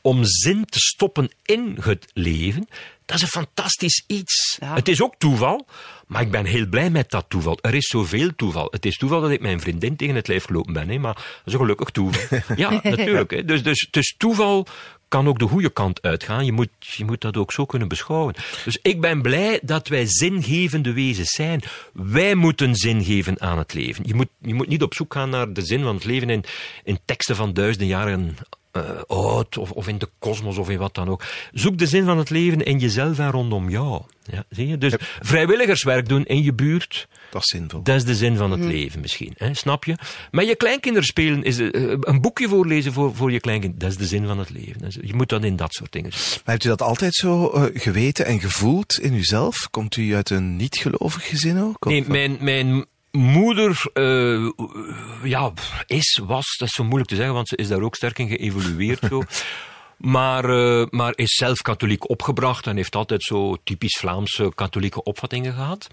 om zin te stoppen in het leven, dat is een fantastisch iets. Ja. Het is ook toeval, maar ik ben heel blij met dat toeval. Er is zoveel toeval. Het is toeval dat ik mijn vriendin tegen het lijf gelopen ben, hè, maar dat is een gelukkig toeval. ja, natuurlijk. Hè. Dus, dus, dus toeval kan ook de goede kant uitgaan. Je moet, je moet dat ook zo kunnen beschouwen. Dus ik ben blij dat wij zingevende wezens zijn. Wij moeten zin geven aan het leven. Je moet, je moet niet op zoek gaan naar de zin van het leven in, in teksten van duizenden jaren eh, oud, of, of in de kosmos, of in wat dan ook. Zoek de zin van het leven in jezelf en rondom jou. Ja, zie je? Dus vrijwilligerswerk doen in je buurt, Dat is zinvol. dat is de zin van het leven misschien. Hè? Snap je? Met je kleinkinderen spelen, is, eh, een boekje voorlezen voor, voor je kleinkind, dat is de zin van het leven. Je moet dat in dat soort dingen. Maar hebt u dat altijd zo eh, geweten en gevoeld in uzelf? Komt u uit een niet-gelovig gezin ook? Of- Nee, mijn, mijn moeder eh, ja, is, was, dat is zo moeilijk te zeggen, want ze is daar ook sterk in geëvolueerd. zo. Maar, eh, maar is zelf katholiek opgebracht en heeft altijd zo typisch Vlaamse katholieke opvattingen gehad.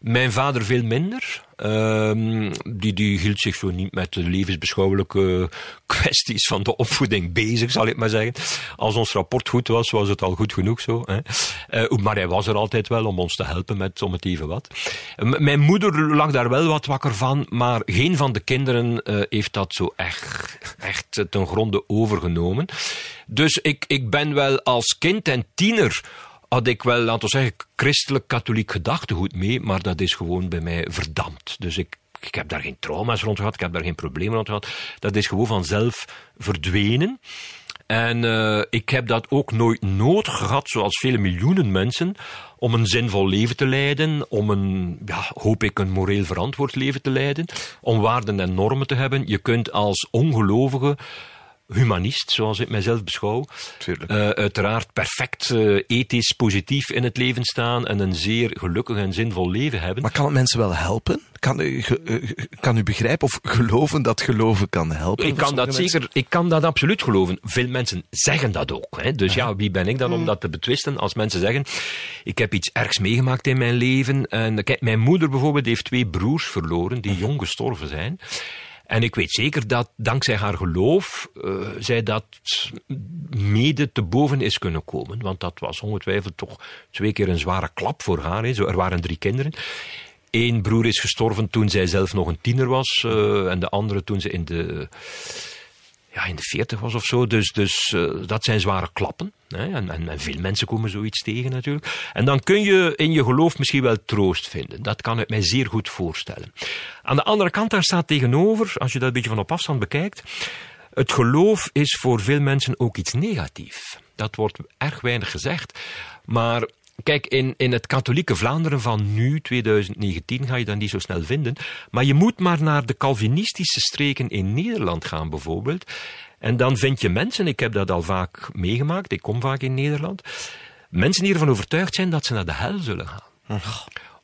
Mijn vader veel minder. Ehm, die, die hield zich zo niet met de levensbeschouwelijke kwesties van de opvoeding bezig, zal ik maar zeggen. Als ons rapport goed was, was het al goed genoeg zo. Hè. Eh, maar hij was er altijd wel om ons te helpen met om het even wat. Mijn moeder lag daar wel wat wakker van, maar geen van de kinderen eh, heeft dat zo echt, echt ten gronde overgenomen. Dus ik, ik ben wel als kind en tiener had ik wel, laten we zeggen, christelijk-katholiek gedachtegoed mee, maar dat is gewoon bij mij verdampt. Dus ik, ik heb daar geen trauma's rond gehad, ik heb daar geen problemen rond gehad. Dat is gewoon vanzelf verdwenen. En uh, ik heb dat ook nooit nodig gehad, zoals vele miljoenen mensen, om een zinvol leven te leiden, om een, ja, hoop ik, een moreel verantwoord leven te leiden, om waarden en normen te hebben. Je kunt als ongelovige humanist, zoals ik mijzelf beschouw. Uh, uiteraard perfect uh, ethisch positief in het leven staan en een zeer gelukkig en zinvol leven hebben. Maar kan het mensen wel helpen? Kan u, uh, kan u begrijpen of geloven dat geloven kan helpen? Ik kan dat zeker, ik kan dat absoluut geloven. Veel mensen zeggen dat ook. Hè. Dus ja, wie ben ik dan om mm. dat te betwisten als mensen zeggen, ik heb iets ergs meegemaakt in mijn leven. En kijk, mijn moeder bijvoorbeeld heeft twee broers verloren die jong gestorven zijn. En ik weet zeker dat dankzij haar geloof uh, zij dat mede te boven is kunnen komen. Want dat was ongetwijfeld toch twee keer een zware klap voor haar. Zo, er waren drie kinderen. Eén broer is gestorven toen zij zelf nog een tiener was. Uh, en de andere toen ze in de ja, in de 40 was of zo. Dus, dus uh, dat zijn zware klappen. Hè? En, en, en, veel mensen komen zoiets tegen natuurlijk. En dan kun je in je geloof misschien wel troost vinden. Dat kan ik mij zeer goed voorstellen. Aan de andere kant, daar staat tegenover, als je dat een beetje van op afstand bekijkt. Het geloof is voor veel mensen ook iets negatiefs. Dat wordt erg weinig gezegd. Maar Kijk, in, in het katholieke Vlaanderen van nu, 2019, ga je dat niet zo snel vinden. Maar je moet maar naar de Calvinistische streken in Nederland gaan, bijvoorbeeld. En dan vind je mensen, ik heb dat al vaak meegemaakt, ik kom vaak in Nederland. Mensen die ervan overtuigd zijn dat ze naar de hel zullen gaan.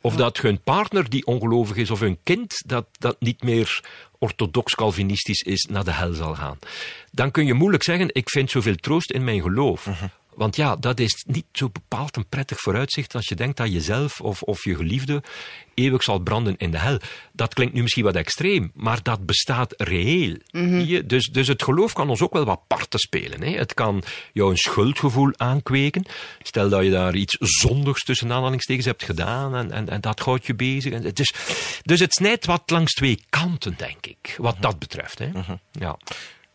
Of dat hun partner die ongelovig is, of hun kind dat, dat niet meer orthodox Calvinistisch is, naar de hel zal gaan. Dan kun je moeilijk zeggen, ik vind zoveel troost in mijn geloof. Want ja, dat is niet zo bepaald een prettig vooruitzicht als je denkt dat jezelf of, of je geliefde eeuwig zal branden in de hel. Dat klinkt nu misschien wat extreem, maar dat bestaat reëel. Mm dus, dus het geloof kan ons ook wel wat parten spelen. Hè. Het kan jou een schuldgevoel aankweken. Stel dat je daar iets zondigs tussen aanhalingstekens hebt gedaan en, en, en dat houdt je bezig. En, dus, dus het snijdt wat langs twee kanten, denk ik, wat dat betreft. Hè. Mhm. Ja.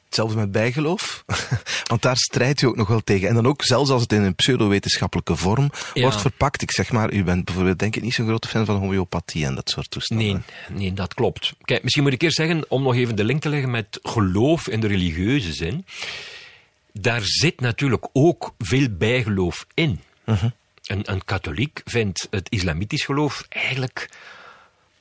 Hetzelfde met bijgeloof. Want daar strijdt u ook nog wel tegen. En dan ook, zelfs als het in een pseudowetenschappelijke vorm wordt verpakt. Ik zeg maar, u bent bijvoorbeeld denk ik niet zo'n grote fan van homeopathie en dat soort toestanden. Nee, nee, dat klopt. Kijk, misschien moet ik eerst zeggen, om nog even de link te leggen met geloof in de religieuze zin. Daar zit natuurlijk ook veel bijgeloof in. Uh een, een katholiek vindt het islamitisch geloof eigenlijk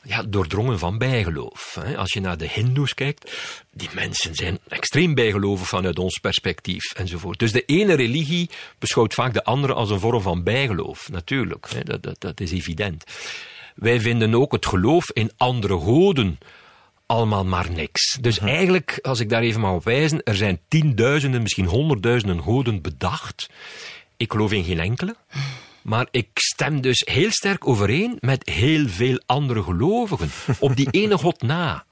ja, doordrongen van bijgeloof. Als je naar de Hindoes kijkt, die mensen zijn extreem bijgelovig vanuit ons perspectief enzovoort. Dus de ene religie beschouwt vaak de andere als een vorm van bijgeloof, natuurlijk. Dat, dat, dat is evident. Wij vinden ook het geloof in andere goden allemaal maar niks. Dus mhm. eigenlijk, als ik daar even mag op wijzen, er zijn tienduizenden, misschien honderdduizenden goden bedacht. Ik geloof in geen enkele. Maar ik stem dus heel sterk overeen met heel veel andere gelovigen. Op die ene God na.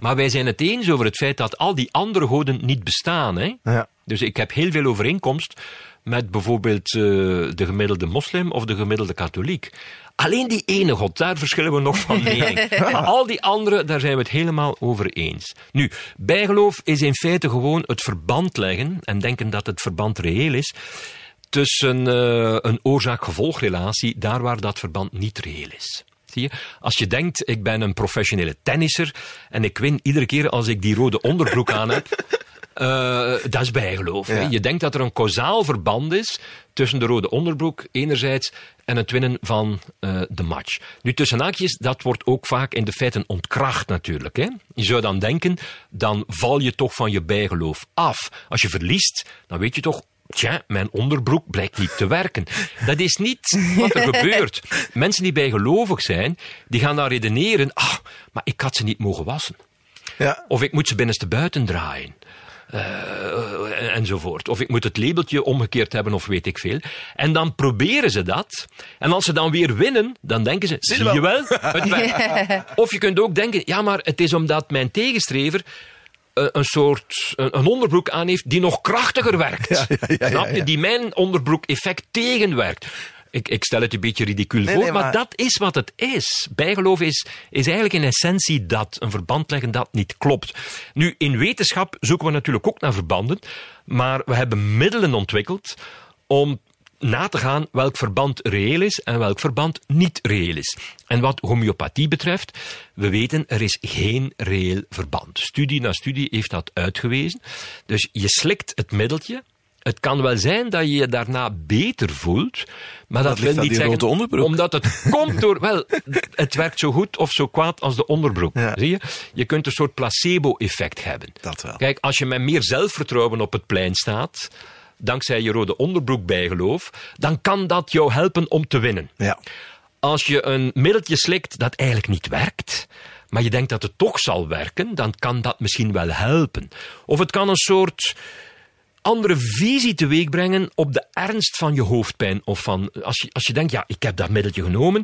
Maar wij zijn het eens over het feit dat al die andere goden niet bestaan. Hè? Ja. Dus ik heb heel veel overeenkomst met bijvoorbeeld uh, de gemiddelde moslim of de gemiddelde katholiek. Alleen die ene God, daar verschillen we nog van mening. Al die andere, daar zijn we het helemaal over eens. Nu, bijgeloof is in feite gewoon het verband leggen en denken dat het verband reëel is tussen uh, een oorzaak-gevolgrelatie, daar waar dat verband niet reëel is. Zie je? Als je denkt, ik ben een professionele tennisser en ik win iedere keer als ik die rode onderbroek aan heb, uh, dat is bijgeloof. Je denkt dat er een kausaal verband is tussen de rode onderbroek enerzijds en het winnen van uh, de match. Nu, tussen haakjes, dat wordt ook vaak in de feiten ontkracht natuurlijk. Hè? Je zou dan denken, dan val je toch van je bijgeloof af. Als je verliest, dan weet je toch, Tja, mijn onderbroek blijkt niet te werken. Dat is niet wat er gebeurt. Mensen die bijgelovig zijn, die gaan dan redeneren, ah, maar ik had ze niet mogen wassen. Ja. Of ik moet ze binnenste buiten draaien. Uh, enzovoort. Of ik moet het labeltje omgekeerd hebben, of weet ik veel. En dan proberen ze dat. En als ze dan weer winnen, dan denken ze: zie je wel, het. Of je kunt ook denken: ja, maar het is omdat mijn tegenstrever eh, een soort een onderbroek aan heeft die nog krachtiger werkt. Ja, ja, Snap je? Die mijn onderbroek effect tegenwerkt. Ik, ik stel het een beetje ridicuul voor, maar... dat is wat het is. Bijgeloof is, is eigenlijk in essentie dat. Een verband leggen dat niet klopt. Nu, in wetenschap zoeken we natuurlijk ook naar verbanden, maar we hebben middelen ontwikkeld om na te gaan welk verband reëel is en welk verband niet reëel is. En wat homeopathie betreft, we weten er is geen reëel verband. Studie na studie heeft dat uitgewezen. Dus je slikt het middeltje. Het kan wel zijn dat je je daarna beter voelt, maar dat, ligt wil niet zeggen omdat het komt door wel, het werkt zo goed of zo kwaad als de onderbroek. Ja. Zie je? Je kunt een soort placebo-effect hebben. Dat wel. Kijk, als je met meer zelfvertrouwen op het plein staat, dankzij je rode onderbroek bijgeloof, dan kan dat jou helpen om te winnen. Ja. Als je een middeltje slikt dat eigenlijk niet werkt, maar je denkt dat het toch zal werken, dan kan dat misschien wel helpen. Of het kan een soort andere visie teweeg brengen op de ernst van je hoofdpijn. Of van, als je, als je denkt, ja, ik heb dat middeltje genomen,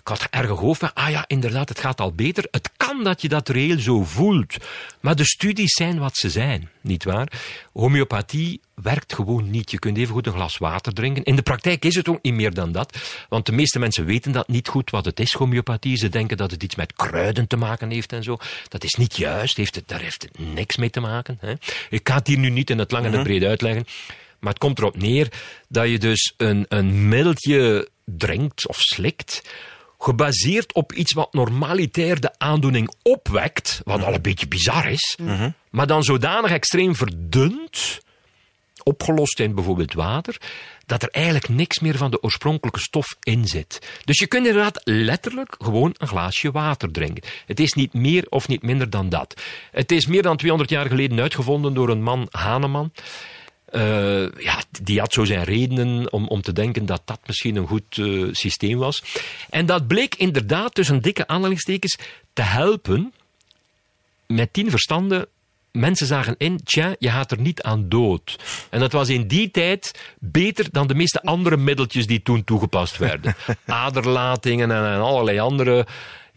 ik had erge hoofdpijn, ah ja, inderdaad, het gaat al beter. Het kan dat je dat reëel zo voelt. Maar de studies zijn wat ze zijn, nietwaar? Homeopathie werkt gewoon niet. Je kunt even goed een glas water drinken. In de praktijk is het ook niet meer dan dat. Want de meeste mensen weten dat niet goed wat het is, homeopathie. Ze denken dat het iets met kruiden te maken heeft en zo. Dat is niet juist. Heeft het, daar heeft het niks mee te maken. Hè. Ik ga het hier nu niet in het lang en het breed uitleggen. Maar het komt erop neer dat je dus een, een middeltje drinkt of slikt gebaseerd op iets wat normalitair de aandoening opwekt, wat al een beetje bizar is, maar dan zodanig extreem verdunt, opgelost in bijvoorbeeld water, dat er eigenlijk niks meer van de oorspronkelijke stof in zit. Dus je kunt inderdaad letterlijk gewoon een glaasje water drinken. Het is niet meer of niet minder dan dat. Het is meer dan 200 jaar geleden uitgevonden door een man, Hahnemann. Eh, ja, die had zo zijn redenen om, om te denken dat dat misschien een goed eh, systeem was. En dat bleek inderdaad tussen dikke aanhalingstekens te helpen met tien verstanden. Mensen zagen in, tja, je gaat er niet aan dood. En dat was in die tijd beter dan de meeste andere middeltjes die toen toegepast werden. Aderlatingen en, en allerlei andere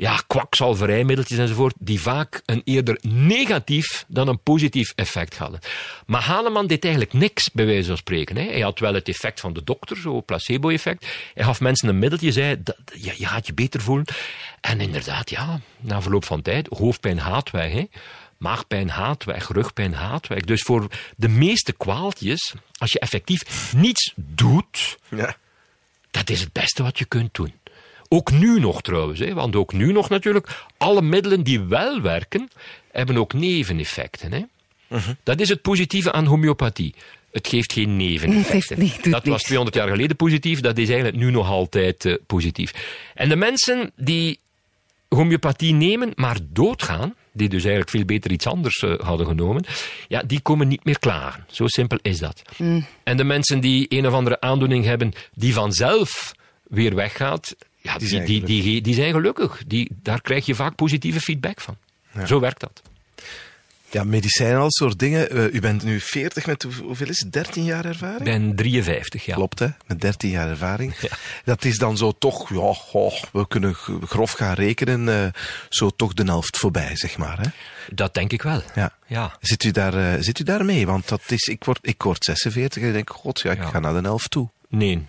ja, kwakzalverijmiddeltjes enzovoort, die vaak een eerder negatief dan een positief effect hadden. Maar Hahnemann deed eigenlijk niks, bij wijze van spreken. Hè. Hij had wel het effect van de dokter, zo placebo-effect. Hij gaf mensen een middeltje, zei, dat, je, je gaat je beter voelen. En inderdaad, ja, na verloop van tijd, hoofdpijn haat weg, hè. Maagpijn haat weg, rugpijn haat weg. Dus voor de meeste kwaaltjes, als je effectief niets doet, Ja. dat is het beste wat je kunt doen. Ook nu nog trouwens, hè, want ook nu nog natuurlijk, alle middelen die wel werken, hebben ook neveneffecten. Hè. Dat is het positieve aan homeopathie. Het geeft geen neveneffecten. Nee, dat was niks. 200 jaar geleden positief, dat is eigenlijk nu nog altijd eh, positief. En de mensen die homeopathie nemen, maar doodgaan, die dus eigenlijk veel beter iets anders eh, hadden genomen, ja, die komen niet meer klagen. Zo simpel is dat. En de mensen die een of andere aandoening hebben die vanzelf weer weggaat, ja, die, zijn die, die, die, zijn gelukkig. Die, daar krijg je vaak positieve feedback van. Zo werkt dat. Ja, medicijnen, al soort dingen. Eh, u bent nu 40 met hoe- hoeveel is het? 13 jaar ervaring? Ik ben 53, ja. Klopt, hè? Met 13 jaar ervaring. Dat is dan zo toch, ja, we kunnen grof gaan rekenen, eh, zo toch de helft voorbij, zeg maar. Hè? Dat denk ik wel. Ja. Ja. Zit, u daar, eh, zit u daar mee? Want dat is, ik, word, ik word 46 en ik denk, god, ja, ik Ja. ga naar de helft toe. Nee,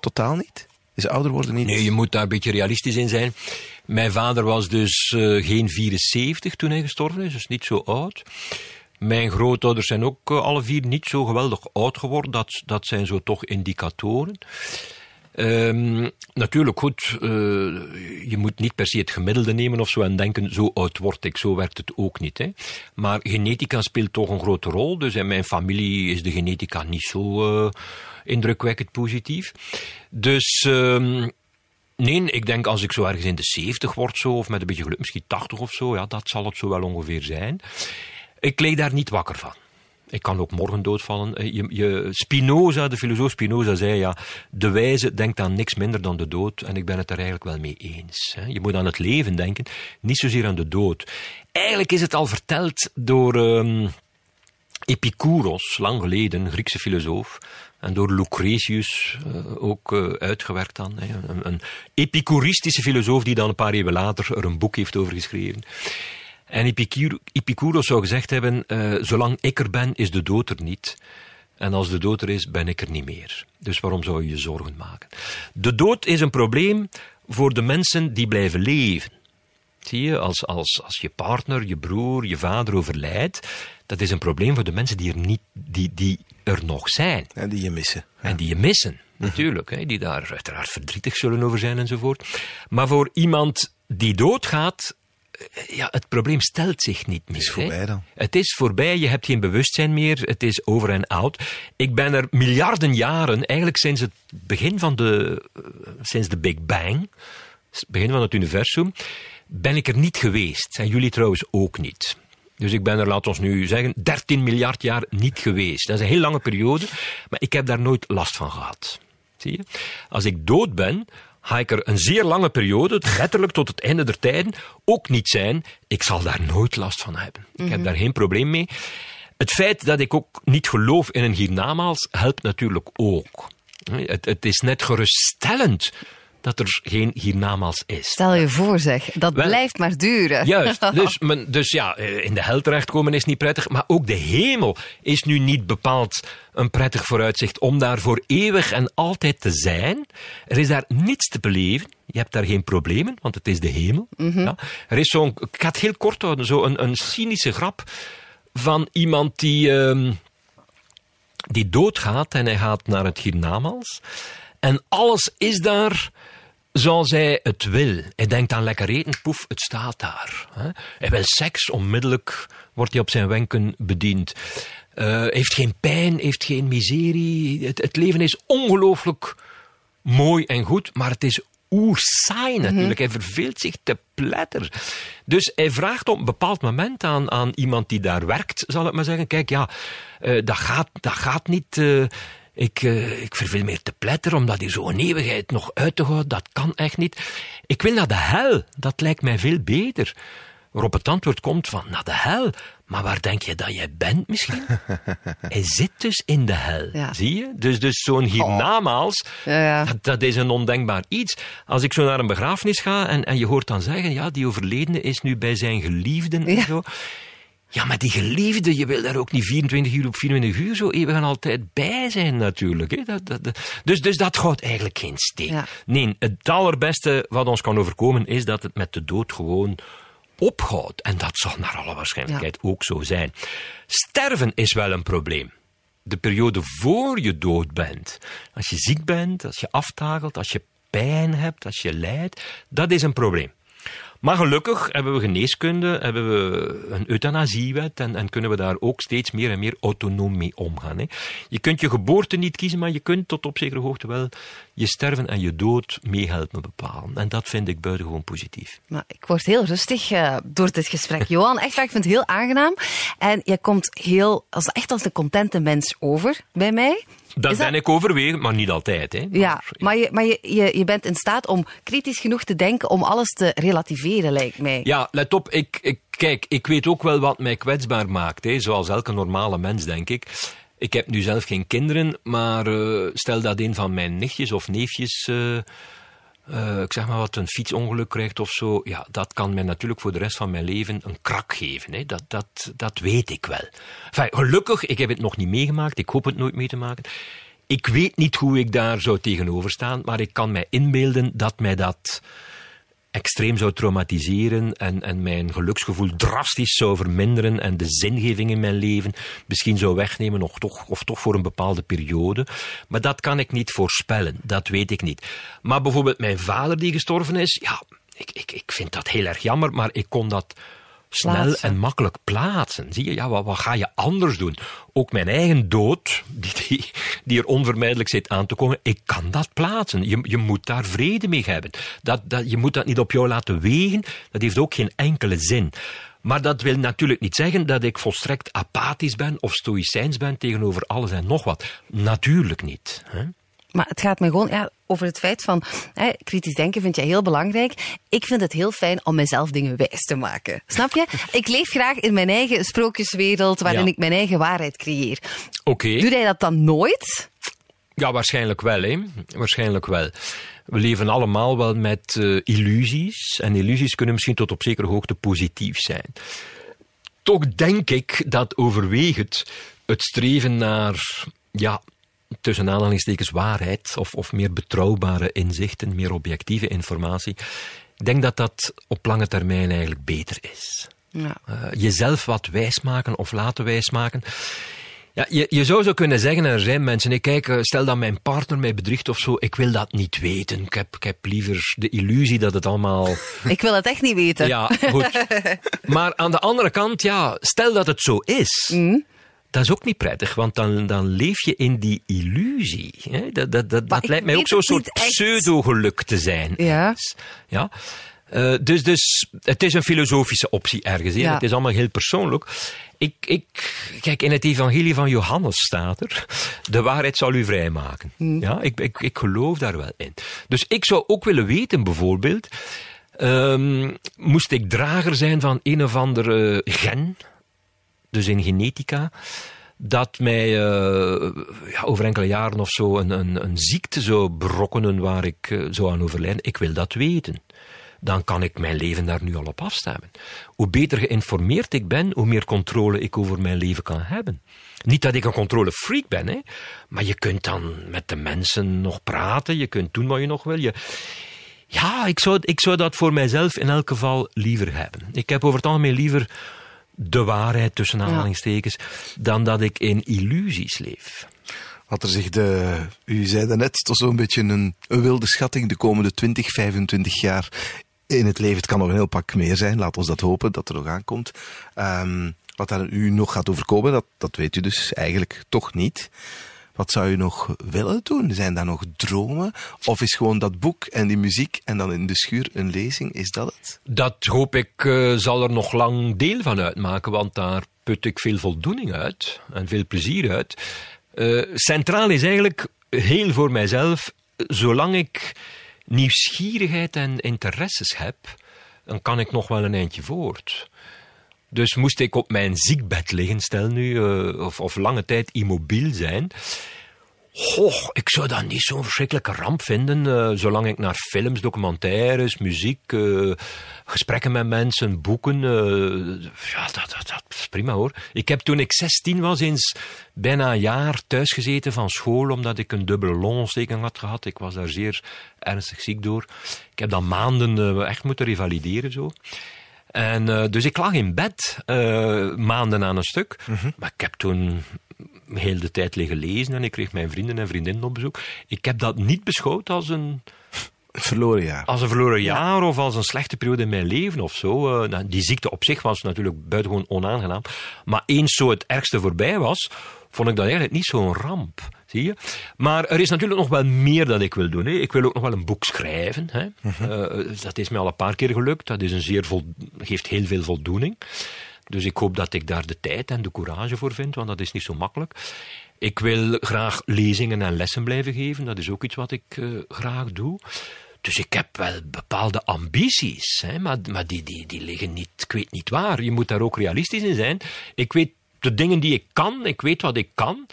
Totaal niet? Is ouder worden niet? nee, je moet daar een beetje realistisch in zijn. Mijn vader was dus eh, geen 74 toen hij gestorven is, dus niet zo oud. Mijn grootouders zijn ook eh, alle vier niet zo geweldig oud geworden. Dat, dat zijn zo toch indicatoren. Ehm, natuurlijk goed, eh, je moet niet per se het gemiddelde nemen of zo en denken, zo oud word ik, zo werkt het ook niet. Hè. Maar genetica speelt toch een grote rol, dus in mijn familie is de genetica niet zo indrukwekkend positief. Dus ehm, nee, ik denk als ik zo ergens in de 70 word zo, of met een beetje geluk misschien 80 of zo, ja, dat zal het zo wel ongeveer zijn. Ik leeg daar niet wakker van. Ik kan ook morgen doodvallen. Eh, Je, je, Spinoza, de filosoof Spinoza, zei ja, de wijze denkt aan niks minder dan de dood. En ik ben het er eigenlijk wel mee eens. hè. Je moet aan het leven denken, niet zozeer aan de dood. Eigenlijk is het al verteld door ehm Epicurus, lang geleden, Griekse filosoof. En door Lucretius eh, ook eh, uitgewerkt dan. Een, epicuristische filosoof die dan een paar eeuwen later er een boek heeft over geschreven. En Epicur- Epicurus zou gezegd hebben, eh, zolang ik er ben, is de dood er niet. En als de dood er is, ben ik er niet meer. Dus waarom zou je je zorgen maken? De dood is een probleem voor de mensen die blijven leven. Als, als, als je partner, je broer, je vader overlijdt, dat is een probleem voor de mensen die, er niet, die, die er nog zijn. En die je missen. En die je missen, natuurlijk. Hè, die daar uiteraard verdrietig zullen over zijn enzovoort. Maar voor iemand die doodgaat, eh, ja, het probleem stelt zich niet meer. Het is voorbij hè. dan. Het is voorbij, je hebt geen bewustzijn meer, het is over en out. Ik ben er miljarden jaren, eigenlijk sinds het begin van de, eh, sinds de Big Bang, het begin van het universum, ben ik er niet geweest. En jullie trouwens ook niet. Dus ik ben er, laten we nu zeggen, 13 miljard jaar niet geweest. Dat is een heel lange periode, maar ik heb daar nooit last van gehad. Zie je? Als ik dood ben, ga ik er een zeer lange periode, letterlijk tot het einde der tijden, ook niet zijn. Ik zal daar nooit last van hebben. Ik heb daar geen probleem mee. Het feit dat ik ook niet geloof in een hiernamaals helpt natuurlijk ook. Het, het is net geruststellend dat er geen hiernamaals is. Stel je voor zeg, dat Wel, blijft maar duren. Juist, dus, men, dus ja, eh, in de hel terechtkomen is niet prettig, maar ook de hemel is nu niet bepaald een prettig vooruitzicht om daar voor eeuwig en altijd te zijn. Er is daar niets te beleven. Je hebt daar geen problemen, want het is de hemel. ja. Er is zo'n, ik ga het heel kort houden, zo een, een cynische grap van iemand die, ehm, die doodgaat en hij gaat naar het hiernamaals. En alles is daar zoals hij het wil. Hij denkt aan lekker eten, poef, het staat daar. Hij wil seks, onmiddellijk wordt hij op zijn wenken bediend. Eh, heeft geen pijn, heeft geen miserie. Het, het leven is ongelooflijk mooi en goed, maar het is oersaai natuurlijk. Hij verveelt zich te pletter. Dus hij vraagt op een bepaald moment aan, aan iemand die daar werkt, zal ik maar zeggen, kijk, ja, eh, dat, gaat, dat gaat niet... eh, ik, eh, ik verveel meer te pletter, omdat hier zo'n eeuwigheid nog uit te houden, dat kan echt niet. Ik wil naar de hel, dat lijkt mij veel beter. Waarop het antwoord komt van, naar de hel. Maar waar denk je dat jij bent misschien? Hij zit dus in de hel, Ja. zie je? Dus, dus zo'n hiernamaals, Ja, ja. dat, dat is een ondenkbaar iets. Als ik zo naar een begrafenis ga en, en je hoort dan zeggen, ja, die overledene is nu bij zijn geliefden en zo. Ja, maar die geliefde, je wil daar ook niet 24 uur op 24 uur zo eeuwig en altijd bij zijn natuurlijk. Hè? Dat, dat, dat- Dus, dus dat gaat eigenlijk geen steek. Ja. Nee, het allerbeste wat ons kan overkomen is dat het met de dood gewoon ophoudt. En dat zal naar alle waarschijnlijkheid ook zo zijn. Sterven is wel een probleem. De periode voor je dood bent. Als je ziek bent, als je aftakelt, als je pijn hebt, als je lijdt, dat is een probleem. Maar gelukkig hebben we geneeskunde, hebben we een euthanasiewet en, en kunnen we daar ook steeds meer en meer autonoom mee omgaan. Hè. Je kunt je geboorte niet kiezen, maar je kunt tot op zekere hoogte wel je sterven en je dood meehelpen bepalen. En dat vind ik buitengewoon positief. Maar ik word heel rustig eh, door dit gesprek. Johan, echt waar, ik vind het heel aangenaam. En je komt heel, als, echt als een contente mens over bij mij. Dat ben ik overwegend, maar niet altijd. Hè. Ja, maar, je, maar je, je, je bent in staat om kritisch genoeg te denken om alles te relativeren, lijkt mij. Ja, let op, ik, ik, kijk, ik weet ook wel wat mij kwetsbaar maakt, hè, zoals elke normale mens, denk ik. Ik heb nu zelf geen kinderen, maar eh, stel dat een van mijn nichtjes of neefjes, eh, eh, ik zeg maar wat, een fietsongeluk krijgt of zo, ja, dat kan mij natuurlijk voor de rest van mijn leven een krak geven. Hè. Dat, dat, dat weet ik wel. Gelukkig, ik heb het nog niet meegemaakt, ik hoop het nooit mee te maken. Ik weet niet hoe ik daar zou tegenover staan, maar ik kan mij inbeelden dat mij dat extreem zou traumatiseren en, en mijn geluksgevoel drastisch zou verminderen en de zingeving in mijn leven misschien zou wegnemen of toch, of toch voor een bepaalde periode. Maar dat kan ik niet voorspellen, dat weet ik niet. Maar bijvoorbeeld mijn vader die gestorven is, ja, ik, ik, ik vind dat heel erg jammer, maar ik kon dat snel en makkelijk plaatsen. Zie je, ja, wat, wat ga je anders doen? Ook mijn eigen dood, die, die, die er onvermijdelijk zit aan te komen, ik kan dat plaatsen. Je, je moet daar vrede mee hebben. Dat, dat, je moet dat niet op jou laten wegen, dat heeft ook geen enkele zin. Maar dat wil natuurlijk niet zeggen dat ik volstrekt apathisch ben of stoïcijns ben tegenover alles en nog wat. Natuurlijk niet. Hè? Maar het gaat me gewoon ja, over het feit van hè, kritisch denken vind jij heel belangrijk. Ik vind het heel fijn om mezelf dingen wijs te maken. Snap je? Ik leef graag in mijn eigen sprookjeswereld waarin Ja. ik mijn eigen waarheid creëer. Oké. Doe jij dat dan nooit? Ja, waarschijnlijk wel, hè. Waarschijnlijk wel. We leven allemaal wel met eh, illusies. En illusies kunnen misschien tot op zekere hoogte positief zijn. Toch denk ik dat overwegend het streven naar, ja, tussen aanhalingstekens waarheid of, of meer betrouwbare inzichten, meer objectieve informatie. Ik denk dat dat op lange termijn eigenlijk beter is. Ja. Eh, jezelf wat wijsmaken of laten wijsmaken. Ja, je, je zou zo kunnen zeggen, en er zijn mensen, ik kijk, eh, stel dat mijn partner mij bedriegt of zo, ik wil dat niet weten. Ik heb, ik heb liever de illusie dat het allemaal... Ik wil het echt niet weten. Ja, goed. Maar aan de andere kant, ja, stel dat het zo is. Mm. Dat is ook niet prettig, want dan, dan leef je in die illusie. Hè? Dat, dat, dat, lijkt mij ook zo'n soort pseudo-geluk te zijn. Ja. Ja. Eh, dus, dus het is een filosofische optie ergens. hè. Ja. Het is allemaal heel persoonlijk. Ik, ik, kijk, in het evangelie van Johannes staat er, de waarheid zal u vrijmaken. Ja, ik, ik, ik geloof daar wel in. Dus ik zou ook willen weten, bijvoorbeeld, ehm, moest ik drager zijn van een of andere gen, dus in genetica, dat mij eh, ja, over enkele jaren of zo een, een, een ziekte zou berokkenen waar ik eh, zou aan overlijden. Ik wil dat weten. Dan kan ik mijn leven daar nu al op afstemmen. Hoe beter geïnformeerd ik ben, hoe meer controle ik over mijn leven kan hebben. Niet dat ik een controlefreak ben, hè, maar je kunt dan met de mensen nog praten, je kunt doen wat je nog wil. Je, ja, ik zou, ik zou dat voor mijzelf in elk geval liever hebben. Ik heb over het algemeen liever de waarheid tussen aanhalingstekens, dan dat ik in illusies leef. Wat er zich de, u zei net, toch zo'n beetje een, een wilde schatting de komende 20, 25 jaar in het leven. Het kan nog een heel pak meer zijn, laat ons dat hopen, dat er nog aankomt. Ehm, wat daar u nog gaat overkomen, dat, dat weet u dus eigenlijk toch niet. Wat zou u nog willen doen? Zijn daar nog dromen? Of is gewoon dat boek en die muziek en dan in de schuur een lezing, is dat het? Dat hoop ik eh, zal er nog lang deel van uitmaken, want daar put ik veel voldoening uit en veel plezier uit. Eh, centraal is eigenlijk heel voor mijzelf, zolang ik nieuwsgierigheid en interesses heb, dan kan ik nog wel een eindje voort. Dus moest ik op mijn ziekbed liggen, stel nu, eh, of, of lange tijd immobiel zijn. Goh, ik zou dat niet zo'n verschrikkelijke ramp vinden, eh, zolang ik naar films, documentaires, muziek, eh, gesprekken met mensen, boeken. ja, dat, dat, dat is prima hoor. Ik heb toen ik 16 was eens bijna een jaar thuis gezeten van school, omdat ik een dubbele longontsteking had gehad. Ik was daar zeer ernstig ziek door. Ik heb dan maanden echt moeten revalideren zo. En eh, dus ik lag in bed eh, maanden aan een stuk. Maar ik heb toen heel de tijd liggen lezen en ik kreeg mijn vrienden en vriendinnen op bezoek. Ik heb dat niet beschouwd als een, Een verloren jaar. als een verloren jaar of als een slechte periode in mijn leven of zo. Eh, nou, die ziekte op zich was natuurlijk buitengewoon onaangenaam. Maar eens zo het ergste voorbij was, vond ik dat eigenlijk niet zo'n ramp. Zie je? Maar er is natuurlijk nog wel meer dat ik wil doen. Hè. Ik wil ook nog wel een boek schrijven. Hè. Eh, dat is mij al een paar keer gelukt. Dat is een zeer geeft heel veel voldoening. Dus ik hoop dat ik daar de tijd en de courage voor vind, want dat is niet zo makkelijk. Ik wil graag lezingen en lessen blijven geven. Dat is ook iets wat ik eh, graag doe. Dus ik heb wel bepaalde ambities, hè, maar, maar die, die, die liggen niet, ik weet niet waar. Je moet daar ook realistisch in zijn. Ik weet de dingen die ik kan, ik weet wat ik kan.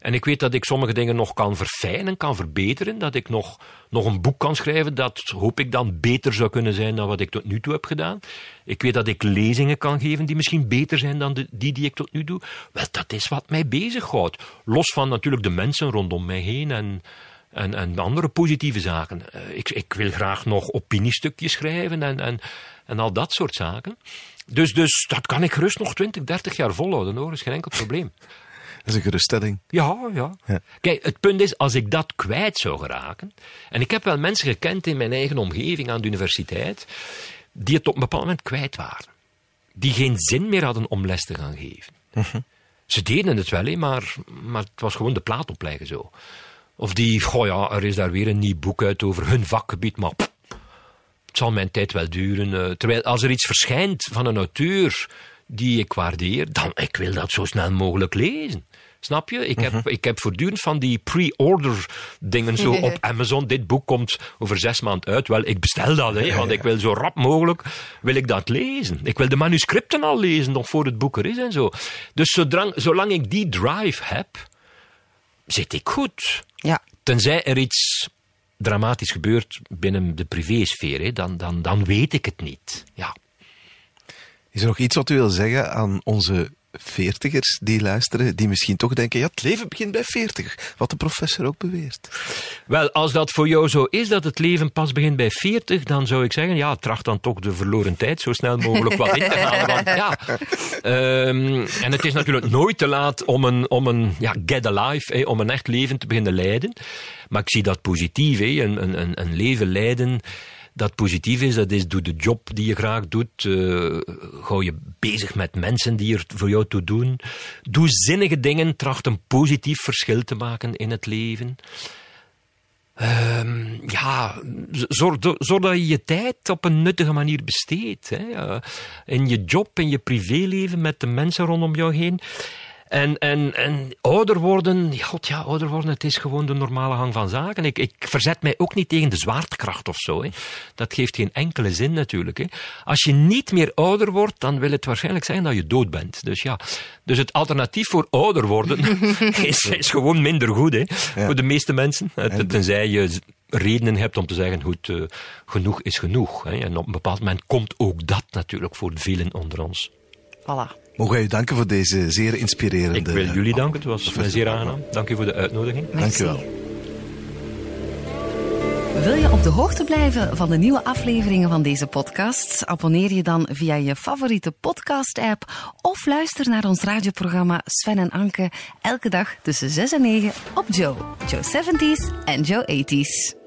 En ik weet dat ik sommige dingen nog kan verfijnen, kan verbeteren. Dat ik nog, nog een boek kan schrijven dat, hoop ik dan, beter zou kunnen zijn dan wat ik tot nu toe heb gedaan. Ik weet dat ik lezingen kan geven die misschien beter zijn dan de, die die ik tot nu doe. Wel, dat is wat mij bezighoudt. Los van natuurlijk de mensen rondom mij heen en, en, en andere positieve zaken. Eh, ik, ik wil graag nog opiniestukjes schrijven en, en, en al dat soort zaken. Dus, dus dat kan ik gerust nog 20, 30 jaar volhouden hoor, is geen enkel probleem. Dat is een geruststelling. Ja, ja, Ja. Kijk, het punt is, als ik dat kwijt zou geraken. En ik heb wel mensen gekend in mijn eigen omgeving aan de universiteit. die het op een bepaald moment kwijt waren. Die geen zin meer hadden om les te gaan geven. Ze deden het wel, maar, maar het was gewoon de plaat opleggen zo. Of die, goh ja, er is daar weer een nieuw boek uit over hun vakgebied, maar pff, het zal mijn tijd wel duren. eh, terwijl als er iets verschijnt van een auteur die ik waardeer, dan ik wil dat zo snel mogelijk lezen. Snap je? Ik heb, ik heb voortdurend van die pre-order dingen zo op Amazon. Dit boek komt over zes maanden uit. Wel, ik bestel dat, hè, want ik wil zo rap mogelijk wil ik dat lezen. Ik wil de manuscripten al lezen, nog voor het boek er is en zo. Dus zodrang, zolang ik die drive heb, zit ik goed. Ja. Tenzij er iets dramatisch gebeurt binnen de privésfeer, hè, dan, dan, dan weet ik het niet. Ja. Is er nog iets wat u wil zeggen aan onze veertigers die luisteren, die misschien toch denken, ja, het leven begint bij veertig, wat de professor ook beweert. Wel, als dat voor jou zo is, dat het leven pas begint bij 40, dan zou ik zeggen, ja, tracht dan toch de verloren tijd zo snel mogelijk wat in te halen. Want, ja, ehm, en het is natuurlijk nooit te laat om een, om een ja, get alive, om een echt leven te beginnen leiden. Maar ik zie dat positief, hè, een, een, een leven leiden dat positief is. Dat is, doe de job die je graag doet. Uh, je bezig met mensen die er voor jou toe doen. Doe zinnige dingen. Tracht een positief verschil te maken in het leven. Uh, ja, zorg, dat je je tijd op een nuttige manier besteedt. Uh, in je job, in je privéleven, met de mensen rondom jou heen. En, en, en ouder worden, god ja, ouder worden, het is gewoon de normale gang van zaken. Ik, ik verzet mij ook niet tegen de zwaartekracht of zo. Hè. Dat geeft geen enkele zin natuurlijk. Hè. Als je niet meer ouder wordt, dan wil het waarschijnlijk zijn dat je dood bent. Dus ja, dus het alternatief voor ouder worden is, is gewoon minder goed hè, voor de meeste mensen. Tenzij je redenen hebt om te zeggen, goed, uh, genoeg is genoeg. Hè. En op een bepaald moment komt ook dat natuurlijk voor velen onder ons. Voilà. Mogen wij u danken voor deze zeer inspirerende... Ik wil jullie danken, het was mij zeer aangenaam. Dank u voor de uitnodiging. Dank u wel. Wil je op de hoogte blijven van de nieuwe afleveringen van deze podcast? Abonneer je dan via je favoriete podcast-app of luister naar ons radioprogramma Sven en Anke elke dag tussen 6 en 9 op Joe, Joe 70s en Joe 80s.